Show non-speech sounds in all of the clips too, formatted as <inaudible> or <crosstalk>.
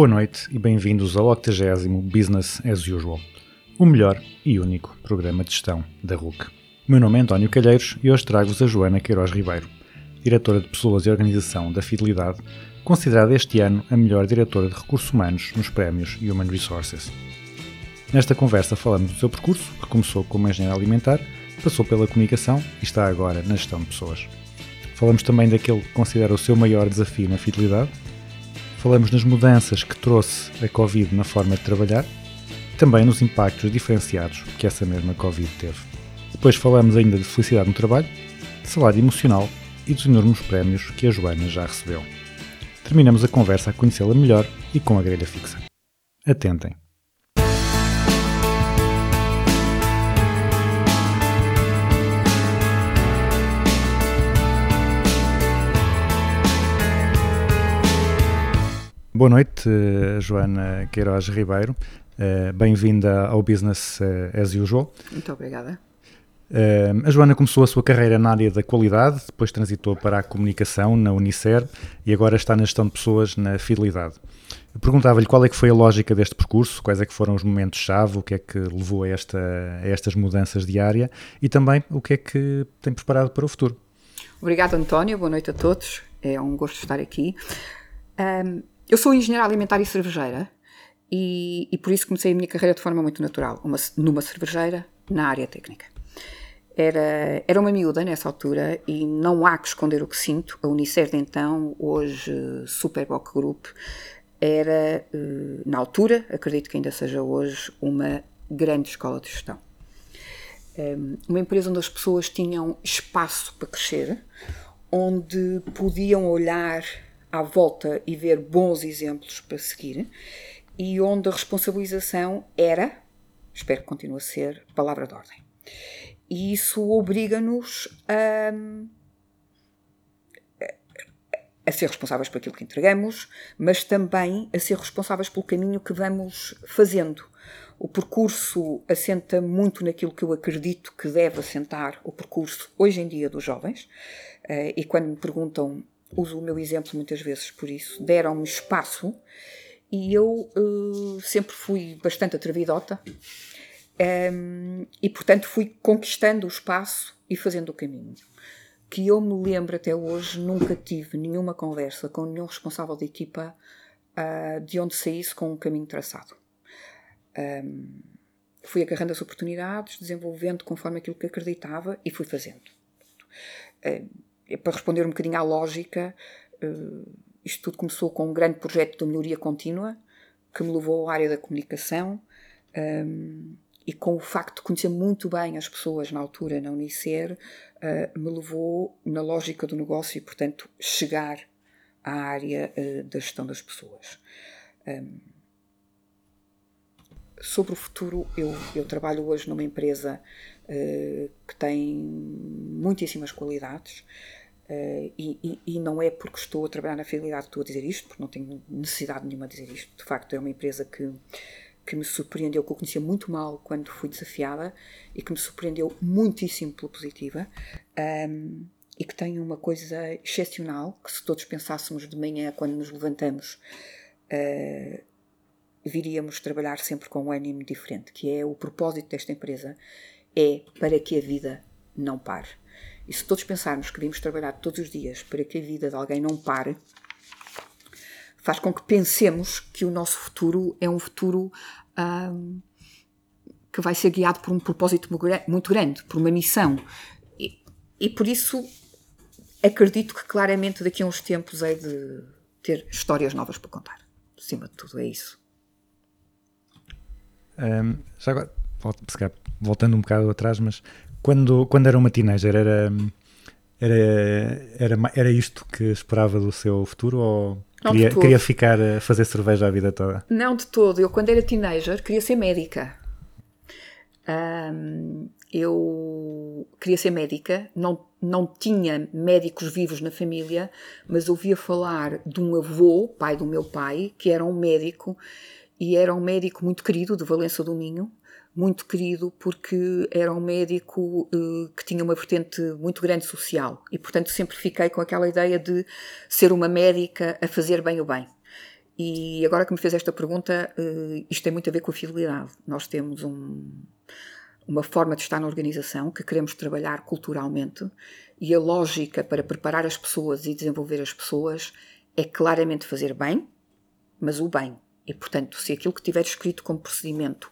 Boa noite e bem-vindos ao 80 Business as Usual, o melhor e único programa de gestão da RUC. Meu nome é António Calheiros e hoje trago-vos a Joana Queiroz Ribeiro, diretora de Pessoas e Organização da Fidelidade, considerada este ano a melhor diretora de recursos humanos nos prémios Human Resources. Nesta conversa falamos do seu percurso, que começou como engenheiro alimentar, passou pela comunicação e está agora na gestão de pessoas. Falamos também daquele que considera o seu maior desafio na fidelidade, falamos nas mudanças que trouxe a Covid na forma de trabalhar, também nos impactos diferenciados que essa mesma Covid teve. Depois falamos ainda de felicidade no trabalho, de salário emocional e dos enormes prémios que a Joana já recebeu. Terminamos a conversa a conhecê-la melhor e com a grelha fixa. Atentem! Boa noite, Joana Queiroz Ribeiro. Eh, Bem-vinda ao Business eh, as Usual. Muito obrigada. Eh, A Joana começou a sua carreira na área da qualidade, depois transitou para a comunicação na Unicer e agora está na gestão de pessoas na Fidelidade. Perguntava-lhe qual é que foi a lógica deste percurso, quais é que foram os momentos-chave, o que é que levou a, esta, a estas mudanças de área e também o que é que tem preparado para o futuro. Obrigada, António. Boa noite a todos. É um gosto estar aqui. Ahm, eu sou engenheira alimentar e cervejeira e, e por isso comecei a minha carreira de forma muito natural, uma- numa cervejeira na área técnica. Era, era uma miúda nessa altura e não há que esconder o que sinto. A Unicer de então, hoje Superboc Group, era, eh, na altura, acredito que ainda seja hoje, uma grande escola de gestão. Um, uma empresa onde as pessoas tinham espaço para crescer, onde podiam olhar à volta e ver bons exemplos para seguir, e onde a responsabilização era, espero que continue a ser, palavra de ordem. E isso obriga-nos a, a ser responsáveis por aquilo que entregamos, mas também a ser responsáveis pelo caminho que vamos fazendo. O percurso assenta muito naquilo que eu acredito que deve assentar o percurso hoje em dia dos jovens. Eh, E quando me perguntam, uso o meu exemplo muitas vezes por isso, deram-me espaço e eu eh, sempre fui bastante atrevidota um, e portanto fui conquistando o espaço e fazendo o caminho. Que eu me lembro até hoje, nunca tive nenhuma conversa com nenhum responsável da equipa ah, de onde saísse com um caminho traçado. Um, fui agarrando as oportunidades, desenvolvendo conforme aquilo que acreditava e fui fazendo. Eh, para responder um bocadinho à lógica, eh, isto tudo começou com um grande projeto de melhoria contínua que me levou à área da comunicação um, e com o facto de conhecer muito bem as pessoas na altura na Unicer, uh, me levou na lógica do negócio e, portanto, chegar à área uh, da gestão das pessoas. Um, sobre o futuro, eu, eu trabalho hoje numa empresa uh, que tem muitíssimas qualidades. Uh, e, e- e não é porque estou a trabalhar na fidelidade que estou a dizer isto, porque não tenho necessidade nenhuma de dizer isto. De facto, é uma empresa que, que me surpreendeu, que eu conhecia muito mal quando fui desafiada e que me surpreendeu muitíssimo pela positiva. um, e que tem uma coisa excepcional, que se todos pensássemos de manhã, quando nos levantamos, uh, viríamos trabalhar sempre com um ânimo diferente, que é o propósito desta empresa, é para que a vida não pare. E se todos pensarmos que devemos trabalhar todos os dias para que a vida de alguém não pare, faz com que pensemos que o nosso futuro é um futuro ahm, que vai ser guiado por um propósito muito grande, por uma missão. E, e por isso acredito que claramente daqui a uns tempos hei de ter histórias novas para contar. Acima de tudo, é isso. Um, já agora, voltando um bocado atrás, mas quando, quando era uma teenager, era, Era, era, era isto que esperava do seu futuro ou Não, queria, queria ficar a fazer cerveja a vida toda? Não de todo. Eu, quando era teenager, queria ser médica. Ahm, eu queria ser médica, não, não tinha médicos vivos na família, mas ouvia falar de um avô, pai do meu pai, que era um médico e era um médico muito querido de Valença do Minho, muito querido porque era um médico eh, que tinha uma vertente muito grande social e, portanto, sempre fiquei com aquela ideia de ser uma médica a fazer bem o bem. E agora que me fez esta pergunta, eh, isto tem muito a ver com a fidelidade. Nós temos um- uma forma de estar na organização que queremos trabalhar culturalmente e a lógica para preparar as pessoas e desenvolver as pessoas é claramente fazer bem, mas o bem. E, portanto, se aquilo que tiver escrito como procedimento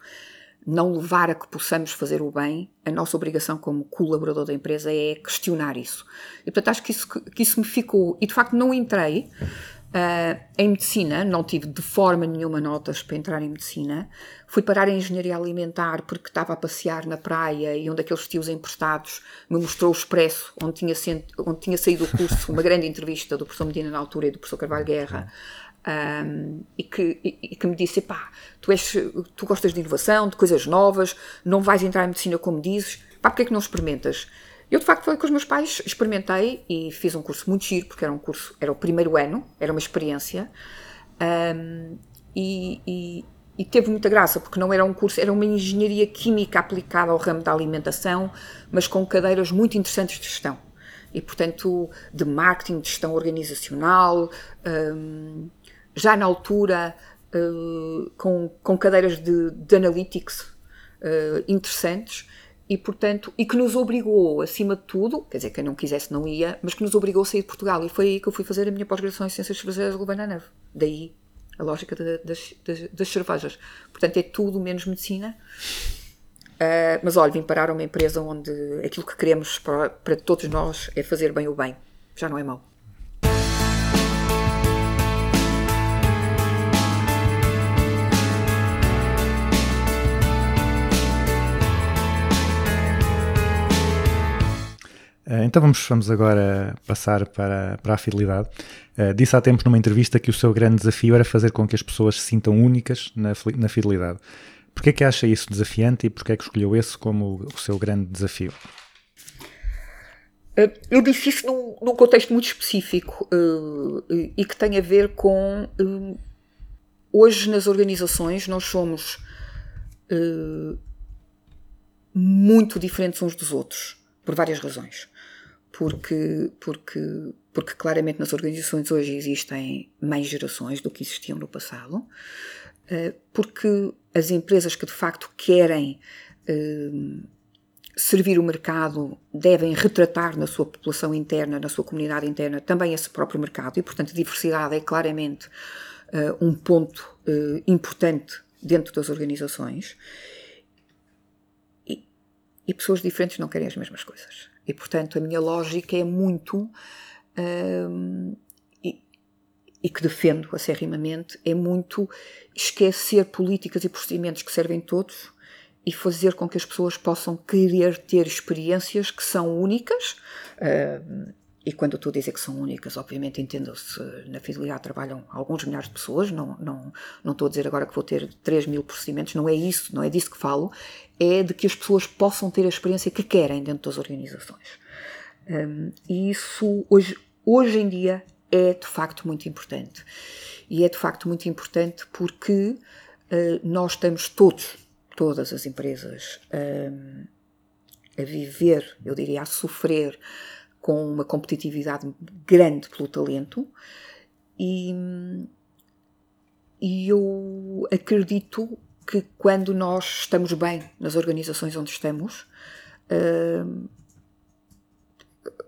não levar a que possamos fazer o bem, a nossa obrigação como colaborador da empresa é questionar isso. E, portanto, acho que isso, que isso me ficou. E, de facto, não entrei ah, em medicina, não tive de forma nenhuma notas para entrar em medicina. Fui parar em engenharia alimentar porque estava a passear na praia e um daqueles tios emprestados me mostrou o expresso, onde tinha, onde tinha saído o curso, uma grande entrevista do professor Medina na altura e do professor Carvalho Guerra. Um, e, que, e- que me disse: pá, tu, tu gostas de inovação, de coisas novas, não vais entrar em medicina como dizes, pá, porque é que não experimentas? Eu, de facto, falei com os meus pais, experimentei e fiz um curso muito giro, porque era um curso, era o primeiro ano, era uma experiência, um, e, e- e teve muita graça, porque não era um curso, era uma engenharia química aplicada ao ramo da alimentação, mas com cadeiras muito interessantes de gestão. E, portanto, de marketing, de gestão organizacional, hum, já na altura uh, com, com cadeiras de, de analytics uh, interessantes e, portanto, e que nos obrigou, acima de tudo, quer dizer, quem não quisesse não ia, mas que nos obrigou a sair de Portugal. E foi aí que eu fui fazer a minha pós-graduação em Ciências Cervejeiras de Louvain Neve. Daí a lógica da- das, das, das cervejas. Portanto, é tudo menos medicina. Uh, mas olha, vim parar a uma empresa onde aquilo que queremos para, para todos nós é fazer bem o bem. Já não é mau. Então vamos, vamos agora passar para, para a fidelidade. Eh, disse há tempos numa entrevista que o seu grande desafio era fazer com que as pessoas se sintam únicas na, na fidelidade. Porquê é que acha isso desafiante e porquê é que escolheu esse como o seu grande desafio? Uh, Eu disse isso num, num contexto muito específico uh, e que tem a ver com. uh, hoje, nas organizações, nós somos uh, muito diferentes uns dos outros, por várias razões. Porque, porque, porque claramente nas organizações hoje existem mais gerações do que existiam no passado, uh, porque as empresas que de facto querem uh, servir o mercado devem retratar na sua população interna, na sua comunidade interna, também esse próprio mercado e, portanto, a diversidade é claramente eh, um ponto eh, importante dentro das organizações. E pessoas diferentes não querem as mesmas coisas. E, portanto, a minha lógica é muito. hum, e, e que defendo acerrimamente, é muito esquecer políticas e procedimentos que servem todos e fazer com que as pessoas possam querer ter experiências que são únicas. hum, e quando estou a dizer que são únicas, obviamente entendo-se, na fidelidade trabalham alguns milhares de pessoas, não, não, não estou a dizer agora que vou ter 3 mil procedimentos, não é isso, não é disso que falo, é de que as pessoas possam ter a experiência que querem dentro das organizações. Um, e isso hoje, hoje em dia é de facto muito importante. E é de facto muito importante porque uh, nós estamos todos, todas as empresas, um, a viver, eu diria, a sofrer com uma competitividade grande pelo talento. E, e eu acredito que quando nós estamos bem nas organizações onde estamos, uh,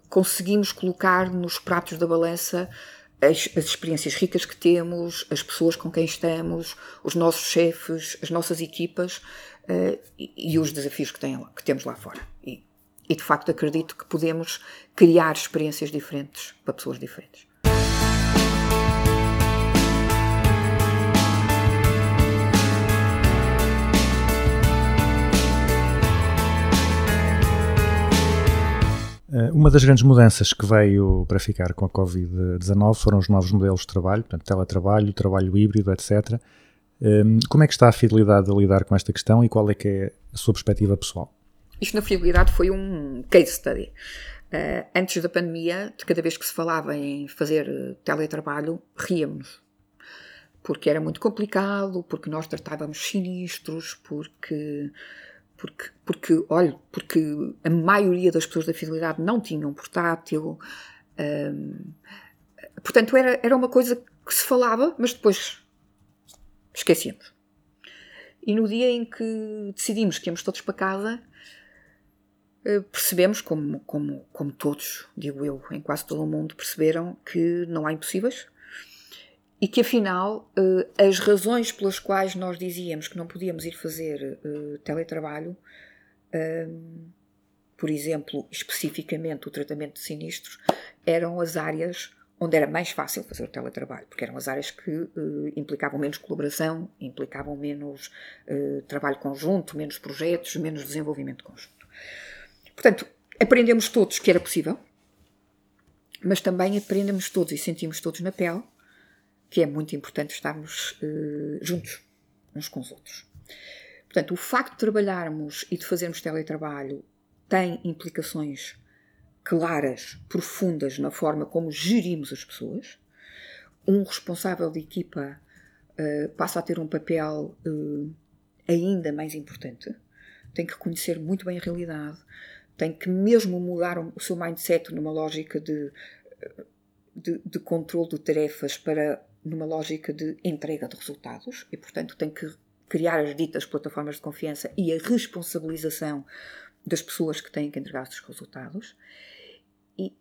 conseguimos colocar nos pratos da balança as, as, experiências ricas que temos, as pessoas com quem estamos, os nossos chefes, as nossas equipas uh, e, e, os desafios que, tem, que, temos lá fora. E, de facto acredito que podemos criar experiências diferentes para pessoas diferentes. Eh, Uma das grandes mudanças que veio para ficar com a Covid-19 foram os novos modelos de trabalho, portanto, teletrabalho, trabalho híbrido, etc. Hum, Como é que está a fidelidade a lidar com esta questão e qual é que é a sua perspectiva pessoal? Isto, na fidelidade, foi um case study. Eh, antes da pandemia, de cada vez que se falava em fazer eh, teletrabalho, ríamos. Porque era muito complicado, porque nós tratávamos sinistros, porque, porque, porque, olha, porque a maioria das pessoas da fidelidade não tinham portátil. Hum, portanto, era, era uma coisa que se falava, mas depois esquecíamos. E no dia em que decidimos que íamos todos para casa, percebemos, como, como, como todos, digo eu, em quase todo o mundo, perceberam que não há impossíveis e que afinal eh, as razões pelas quais nós dizíamos que não podíamos ir fazer eh, teletrabalho, por exemplo, especificamente o tratamento de sinistros, eram as áreas onde era mais fácil fazer o teletrabalho, porque eram as áreas que eh, implicavam menos colaboração, implicavam menos eh, trabalho conjunto, menos projetos, menos desenvolvimento conjunto. Portanto, aprendemos todos que era possível, mas também aprendemos todos e sentimos todos na pele que é muito importante estarmos eh, juntos, uns com os outros. Portanto, o facto de trabalharmos e de fazermos teletrabalho tem implicações claras, profundas na forma como gerimos as pessoas. Um responsável de equipa eh, passa a ter um papel eh, ainda mais importante. Tem que conhecer muito bem a realidade, tem que mesmo mudar o seu mindset numa lógica de, de, de controle de tarefas para numa lógica de entrega de resultados e, portanto, tem que criar as ditas plataformas de confiança e a responsabilização das pessoas que têm que entregar esses resultados. E,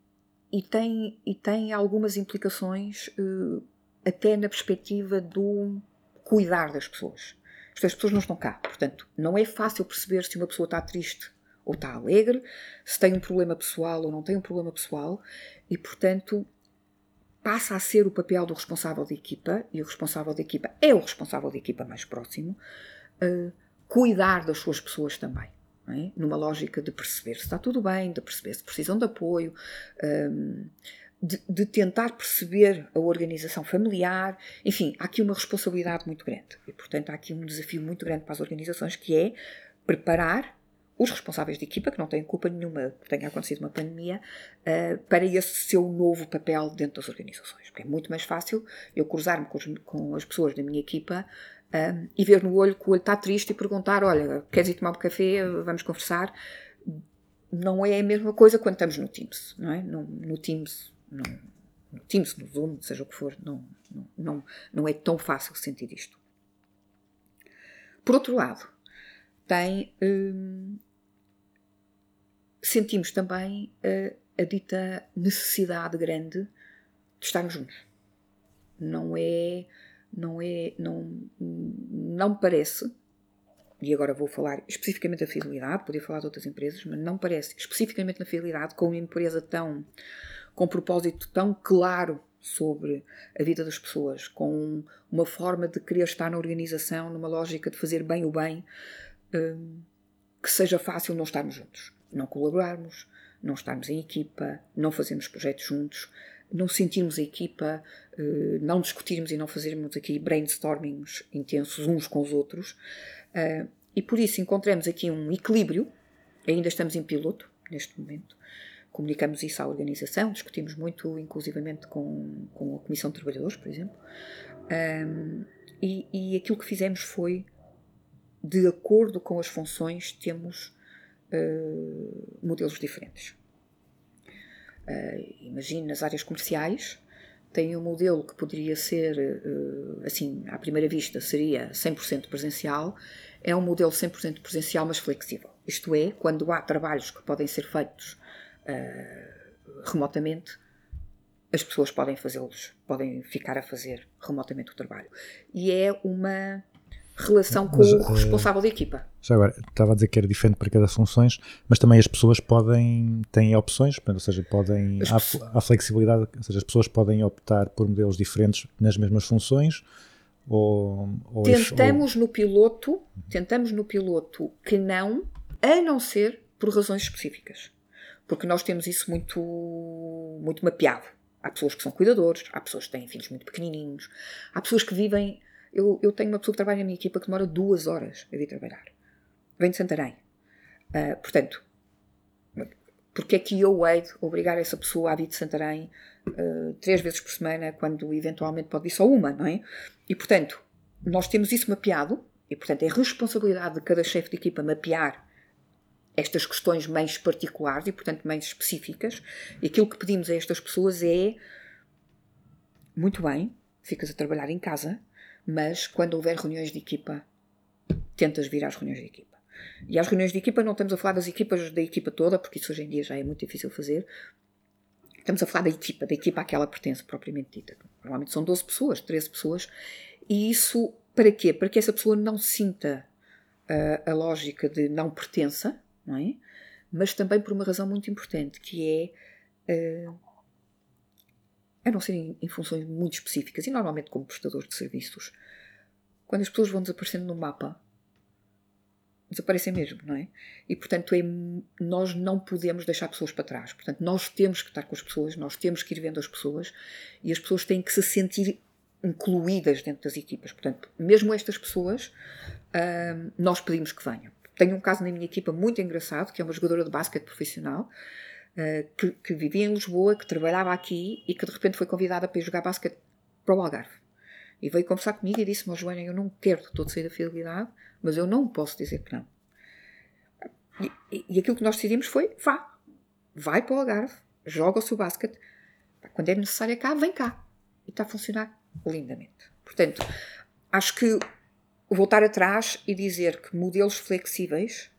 e, tem, e tem algumas implicações eh, até na perspectiva do cuidar das pessoas. As pessoas não estão cá, portanto, não é fácil perceber se uma pessoa está triste ou está alegre, se tem um problema pessoal ou não tem um problema pessoal, e portanto passa a ser o papel do responsável de equipa, e o responsável de equipa é o responsável de equipa mais próximo, eh, cuidar das suas pessoas também. é? Numa lógica de perceber se está tudo bem, de perceber se precisam de apoio, ehm, de, de tentar perceber a organização familiar. Enfim, há aqui uma responsabilidade muito grande. E, portanto, há aqui um desafio muito grande para as organizações que é preparar os responsáveis de equipa, que não têm culpa nenhuma que tenha acontecido uma pandemia, eh, para esse seu novo papel dentro das organizações. Porque é muito mais fácil eu cruzar-me com, com as pessoas da minha equipa eh, e ver no olho que o olho está triste e perguntar: Olha, queres ir tomar um café? Vamos conversar. Não é a mesma coisa quando estamos no Teams, não é? No, no Teams, no, no Teams, no Zoom, seja o que for, não, não, não, é tão fácil sentir isto. Por outro lado, tem. hum, sentimos também eh, a dita necessidade grande de estarmos juntos. Não é, não é, não, não parece, e agora vou falar especificamente da fidelidade, podia falar de outras empresas, mas não parece, especificamente na fidelidade, com uma empresa tão, com um propósito tão claro sobre a vida das pessoas, com uma forma de querer estar na organização, numa lógica de fazer bem o bem, hum, que seja fácil não estarmos juntos, não colaborarmos, não estarmos em equipa, não fazermos projetos juntos, não sentirmos a equipa, eh, não discutirmos e não fazermos aqui brainstormings intensos uns com os outros. Eh, E por isso encontramos aqui um equilíbrio, ainda estamos em piloto neste momento, comunicamos isso à organização, discutimos muito, inclusivamente com, com a Comissão de Trabalhadores, por exemplo, Ahm, e, e aquilo que fizemos foi de acordo com as funções, temos eh, modelos diferentes. Imagine nas áreas comerciais, tem um modelo que poderia ser, eh, assim, à primeira vista, seria 100% presencial, é um modelo 100% presencial, mas flexível. Isto é, quando há trabalhos que podem ser feitos eh, remotamente, as pessoas podem fazê-los, podem ficar a fazer remotamente o trabalho. E é uma relação com Mas, o eh, responsável da equipa. Já agora, estava a dizer que era diferente para cada funções, mas também as pessoas podem, têm opções, ou seja, podem, há, há flexibilidade, ou seja, as pessoas podem optar por modelos diferentes nas mesmas funções, ou... ou Tentamos no piloto, tentamos no piloto que não, a não ser por razões específicas. porque nós temos isso muito, muito mapeado. Há pessoas que são cuidadores, há pessoas que têm filhos muito pequenininhos, há pessoas que vivem. Eu, eu tenho uma pessoa que trabalha na minha equipa que demora duas horas a vir trabalhar. Vem de Santarém. Ah, portanto, porque é que eu hei de obrigar essa pessoa a vir de Santarém ah, três vezes por semana, quando eventualmente pode vir só uma, não é? E portanto, nós temos isso mapeado, e portanto é responsabilidade de cada chefe de equipa mapear estas questões mais particulares e, portanto, mais específicas. E aquilo que pedimos a estas pessoas é: muito bem, ficas a trabalhar em casa, mas quando houver reuniões de equipa, tentas vir às reuniões de equipa. E às reuniões de equipa não estamos a falar das equipas da equipa toda, porque isso hoje em dia já é muito difícil fazer. Estamos a falar da equipa, da equipa a que ela pertence, propriamente dita. Normalmente são 12 pessoas, 13 pessoas. E isso para quê? Para que essa pessoa não sinta ah, a lógica de não pertença, não é? Mas também por uma razão muito importante, que é ah, a não serem em funções muito específicas e normalmente como prestadores de serviços. Quando as pessoas vão desaparecendo no mapa, desaparecem mesmo, não é? E portanto é, nós não podemos deixar pessoas para trás. Portanto, nós temos que estar com as pessoas, nós temos que ir vendo as pessoas e as pessoas têm que se sentir incluídas dentro das equipas. Portanto, mesmo estas pessoas, nós pedimos que venham. Tenho um caso na minha equipa muito engraçado, que é uma jogadora de basquete profissional, que, que vivia em Lisboa, que trabalhava aqui e que de repente foi convidada para ir jogar basquete para o Algarve. E veio conversar comigo e disse-me, oh, Joana, eu não quero de todo sair da fidelidade, mas eu não posso dizer que não. E, e- aquilo que nós decidimos foi, vá, vai para o Algarve, joga o seu basquete, quando é necessário cá, vem cá. E está a funcionar lindamente. Portanto, acho que voltar atrás e dizer que modelos flexíveis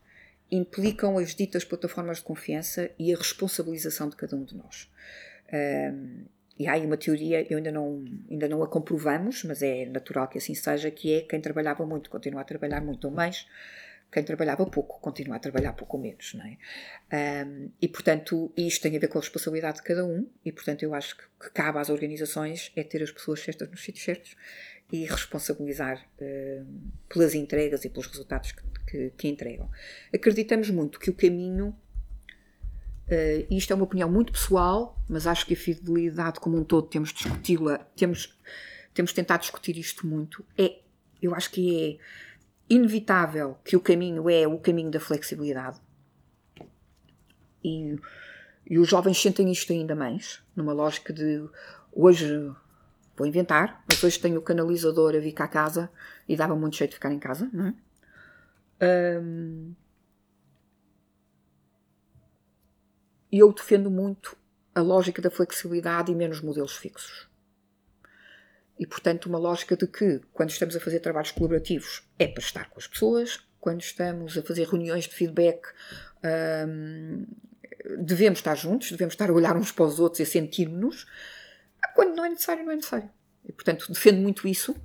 implicam as ditas plataformas de confiança e a responsabilização de cada um de nós. Um, e há aí uma teoria, eu ainda não, ainda não a comprovamos, mas é natural que assim seja, que é quem trabalhava muito continua a trabalhar muito ou mais, quem trabalhava pouco continua a trabalhar pouco ou menos, não é? Um, e portanto, isto tem a ver com a responsabilidade de cada um, e portanto eu acho que, que cabe às organizações é ter as pessoas certas nos sítios certos e responsabilizar um, pelas entregas e pelos resultados que, que, que entregam. Acreditamos muito que o caminho Uh, e isto é uma opinião muito pessoal, mas acho que a fidelidade como um todo temos discuti-la, temos, temos tentado discutir isto muito. É, eu acho que é inevitável que o caminho é o caminho da flexibilidade. E, e os jovens sentem isto ainda mais, numa lógica de hoje vou inventar, mas hoje tenho o canalizador a vir cá a casa e dava muito jeito de ficar em casa, não é? E eu defendo muito a lógica da flexibilidade e menos modelos fixos. E, portanto, uma lógica de que, quando estamos a fazer trabalhos colaborativos, é para estar com as pessoas, quando estamos a fazer reuniões de feedback, hum, devemos estar juntos, devemos estar a olhar uns para os outros e sentir-nos. Quando não é necessário, não é necessário. E, portanto, defendo muito isso.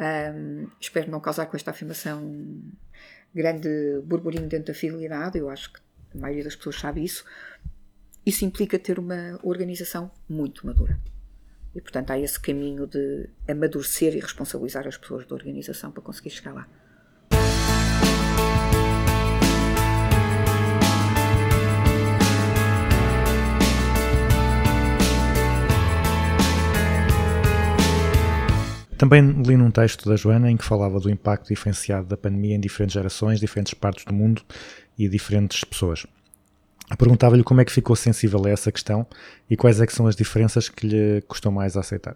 Hum, espero não causar com esta afirmação grande burburinho dentro da fidelidade. Eu acho que a maioria das pessoas sabe isso. Isso implica ter uma organização muito madura. E, portanto, há esse caminho de amadurecer e responsabilizar as pessoas da organização para conseguir chegar lá. Também li num texto da Joana em que falava do impacto diferenciado da pandemia em diferentes gerações, diferentes partes do mundo e diferentes pessoas. Perguntava-lhe como é que ficou sensível a essa questão e quais é que são as diferenças que lhe custam mais a aceitar.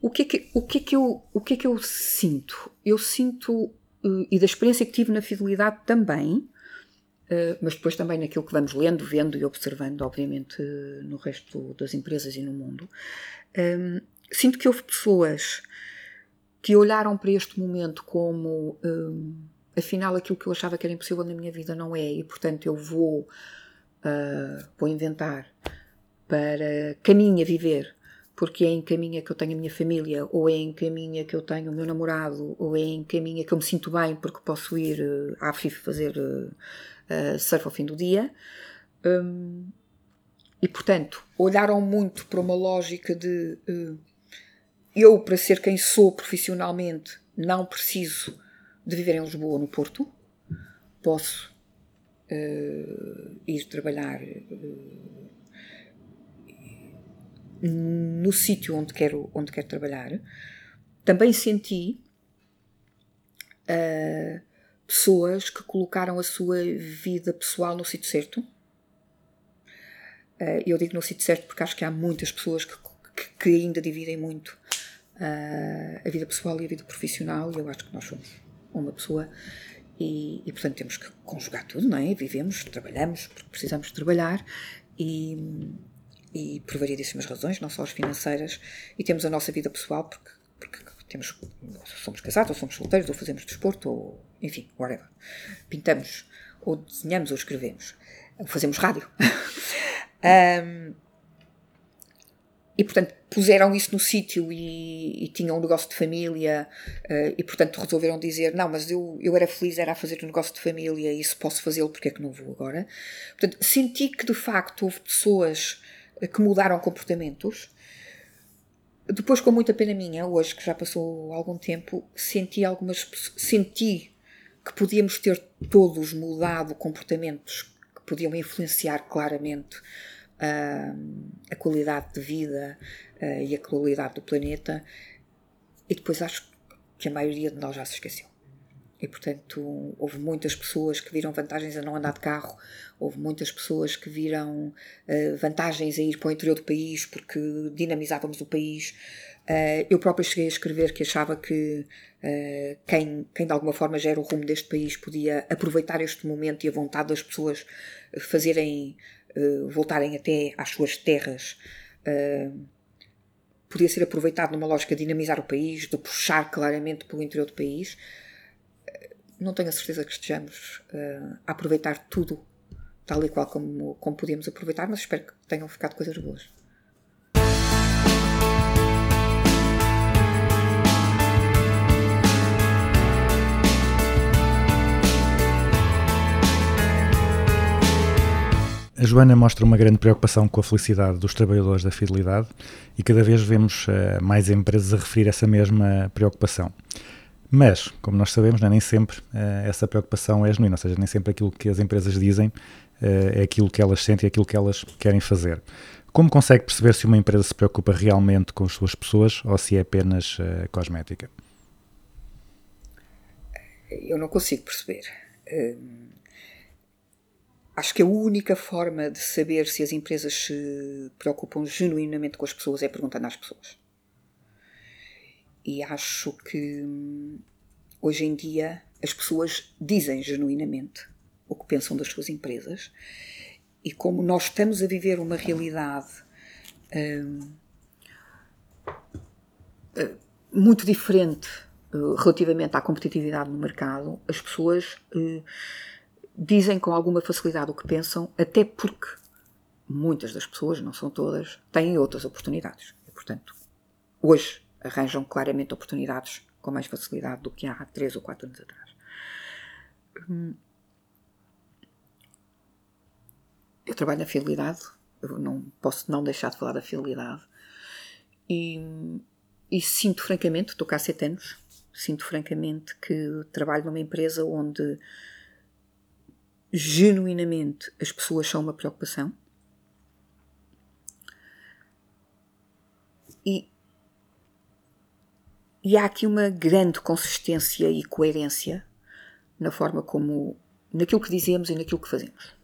O que, é que, o, que é que eu, o que é que eu sinto? Eu sinto, eh, e da experiência que tive na fidelidade também, eh, mas depois também naquilo que vamos lendo, vendo e observando, obviamente, eh, no resto das empresas e no mundo, hum, sinto que houve pessoas que olharam para este momento como hum, afinal aquilo que eu achava que era impossível na minha vida não é, e portanto eu vou, ah, vou inventar para caminho a viver, porque é em caminho que eu tenho a minha família, ou é em caminho que eu tenho o meu namorado, ou é em caminho que eu me sinto bem porque posso ir eh, à FIF fazer eh, surf ao fim do dia. Hum, e portanto, olharam muito para uma lógica de eh, eu, para ser quem sou profissionalmente, não preciso de viver em Lisboa ou no Porto. Posso eh, ir trabalhar eh, no sítio onde quero, onde quero trabalhar. Também senti pessoas que colocaram a sua vida pessoal no sítio certo. Eh, eu digo no sítio certo porque acho que há muitas pessoas que, que- ainda dividem muito eh, a vida pessoal e a vida profissional, e eu acho que nós somos uma pessoa e, e, portanto temos que conjugar tudo, não é? Vivemos, trabalhamos, porque precisamos trabalhar e, e por variedíssimas razões, não só as financeiras, e temos a nossa vida pessoal porque, porque temos, somos casados, ou somos solteiros, ou fazemos desporto, ou enfim, whatever. Pintamos, ou desenhamos, ou escrevemos, ou fazemos rádio. <laughs> Ahm, e portanto puseram isso no sítio e, e tinham um negócio de família eh, e portanto resolveram dizer não, mas eu, eu era feliz era a fazer um negócio de família e se posso fazê-lo porque é que não vou agora? Portanto senti que de facto houve pessoas eh, que mudaram comportamentos. Depois com muita pena minha hoje que já passou algum tempo senti algumas senti que podíamos ter todos mudado comportamentos podiam influenciar claramente ah, a qualidade de vida ah, e a qualidade do planeta, e depois acho que a maioria de nós já se esqueceu. E portanto, houve muitas pessoas que viram vantagens a não andar de carro, houve muitas pessoas que viram ah, vantagens a ir para o interior do país porque dinamizávamos o país. Ah, eu própria cheguei a escrever que achava que ah, quem, quem de alguma forma gera o rumo deste país podia aproveitar este momento e a vontade das pessoas fazerem, ah, voltarem até às suas terras podia ser aproveitado numa lógica de dinamizar o país, de puxar claramente pelo interior do país. Eh, Não tenho a certeza que estejamos eh, a aproveitar tudo tal e qual como, como podíamos aproveitar, mas espero que tenham ficado coisas boas. A Joana mostra uma grande preocupação com a felicidade dos trabalhadores da fidelidade e cada vez vemos eh, mais empresas a referir essa mesma preocupação. Mas, como nós sabemos, não é nem sempre eh, essa preocupação é genuína, ou seja, nem sempre aquilo que as empresas dizem eh, é aquilo que elas sentem e aquilo que elas querem fazer. Como consegue perceber se uma empresa se preocupa realmente com as suas pessoas ou se é apenas cosmética? Eu não consigo perceber. Hum, acho que a única forma de saber se as empresas se preocupam genuinamente com as pessoas é perguntando às pessoas. E acho que hum, hoje em dia as pessoas dizem genuinamente o que pensam das suas empresas. E como nós estamos a viver uma realidade hum, eh, muito diferente eh, relativamente à competitividade no mercado, as pessoas eh, dizem com alguma facilidade o que pensam, até porque muitas das pessoas, não são todas, têm outras oportunidades. E, portanto, hoje arranjam claramente oportunidades com mais facilidade do que há três ou quatro anos atrás. Hum. Eu trabalho na fidelidade, eu não posso não deixar de falar da fidelidade. E, e sinto francamente, estou cá há sete anos, sinto francamente que trabalho numa empresa onde genuinamente as pessoas são uma preocupação. E, e há aqui uma grande consistência e coerência na forma como, naquilo que dizemos e naquilo que fazemos.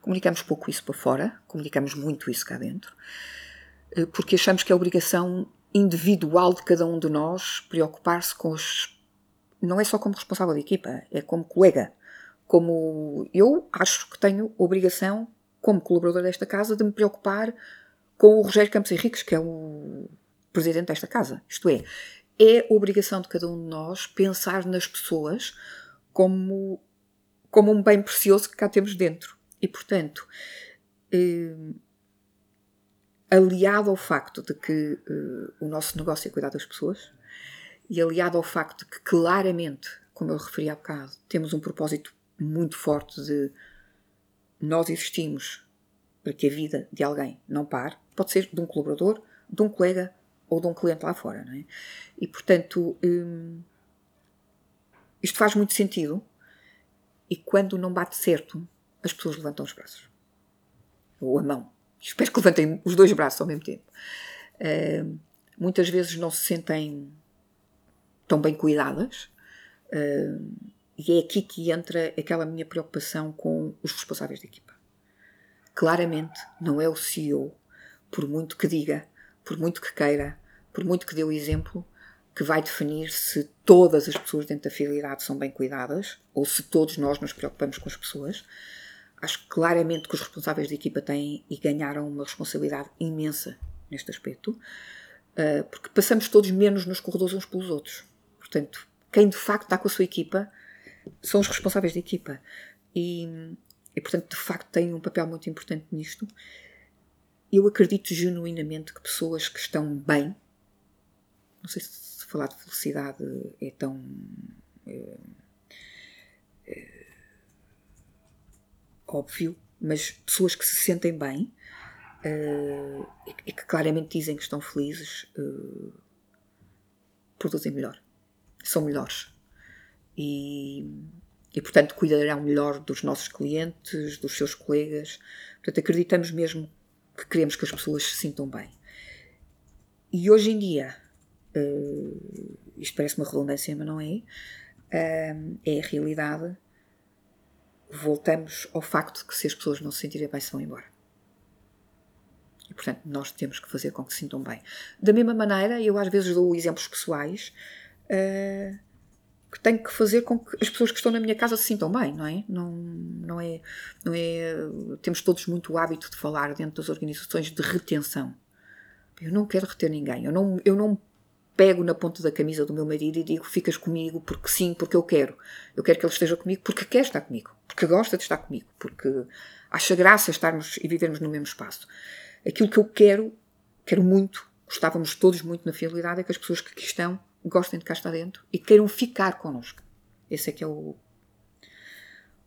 Comunicamos pouco isso para fora, comunicamos muito isso cá dentro, eh, porque achamos que é obrigação individual de cada um de nós preocupar-se com os. Não é só como responsável de equipa, é como colega. Como eu acho que tenho obrigação, como colaborador desta casa, de me preocupar com o Rogério Campos Henriques, que é o presidente desta casa. Isto é, é obrigação de cada um de nós pensar nas pessoas como, como um bem precioso que cá temos dentro. E, portanto, eh, aliado ao facto de que eh, o nosso negócio é cuidar das pessoas e aliado ao facto de que claramente, como eu referi há bocado, temos um propósito muito forte de nós existimos para que a vida de alguém não pare, pode ser de um colaborador, de um colega ou de um cliente lá fora, não é? E portanto, hum, isto faz muito sentido e quando não bate certo, as pessoas levantam os braços. Ou a mão. Espero que levantem os dois braços ao mesmo tempo. Uh, muitas vezes não se sentem tão bem cuidadas. Uh, e é aqui que entra aquela minha preocupação com os responsáveis da equipa. Claramente, não é o CEO, por muito que diga, por muito que queira, por muito que dê o exemplo, que vai definir se todas as pessoas dentro da fidelidade são bem cuidadas ou se todos nós nos preocupamos com as pessoas. Acho claramente que os responsáveis da equipa têm e ganharam uma responsabilidade imensa neste aspecto, ah, porque passamos todos menos nos corredores uns pelos outros. Portanto, quem de facto está com a sua equipa são os responsáveis da equipa. E, e portanto, de facto, têm um papel muito importante nisto. Eu acredito genuinamente que pessoas que estão bem, não sei se falar de felicidade é tão. É, é, óbvio, mas pessoas que se sentem bem uh, e, que claramente dizem que estão felizes produzem melhor, são melhores e, e, portanto, cuidarão melhor dos nossos clientes, dos seus colegas. Portanto, acreditamos mesmo que queremos que as pessoas se sintam bem. E hoje em dia, uh, isto parece uma redundância, mas não é, uh, é a realidade. Voltamos ao facto de que se as pessoas não se sentirem bem, se vão embora. E, portanto, nós temos que fazer com que se sintam bem. Da mesma maneira, eu às vezes dou exemplos pessoais. Uh, que tenho que fazer com que as pessoas que estão na minha casa se sintam bem, não é? Não, não é, não é temos todos muito o hábito de falar dentro das organizações de retenção. Eu não quero reter ninguém. Eu não, eu não pego na ponta da camisa do meu marido e digo ficas comigo porque sim, porque eu quero. Eu quero que ele esteja comigo porque quer estar comigo, porque gosta de estar comigo, porque acha graça estarmos e vivermos no mesmo espaço. Aquilo que eu quero, quero muito, gostávamos todos muito na fidelidade, é que as pessoas que aqui estão gostem de cá estar dentro e queiram ficar connosco. Esse é que é o,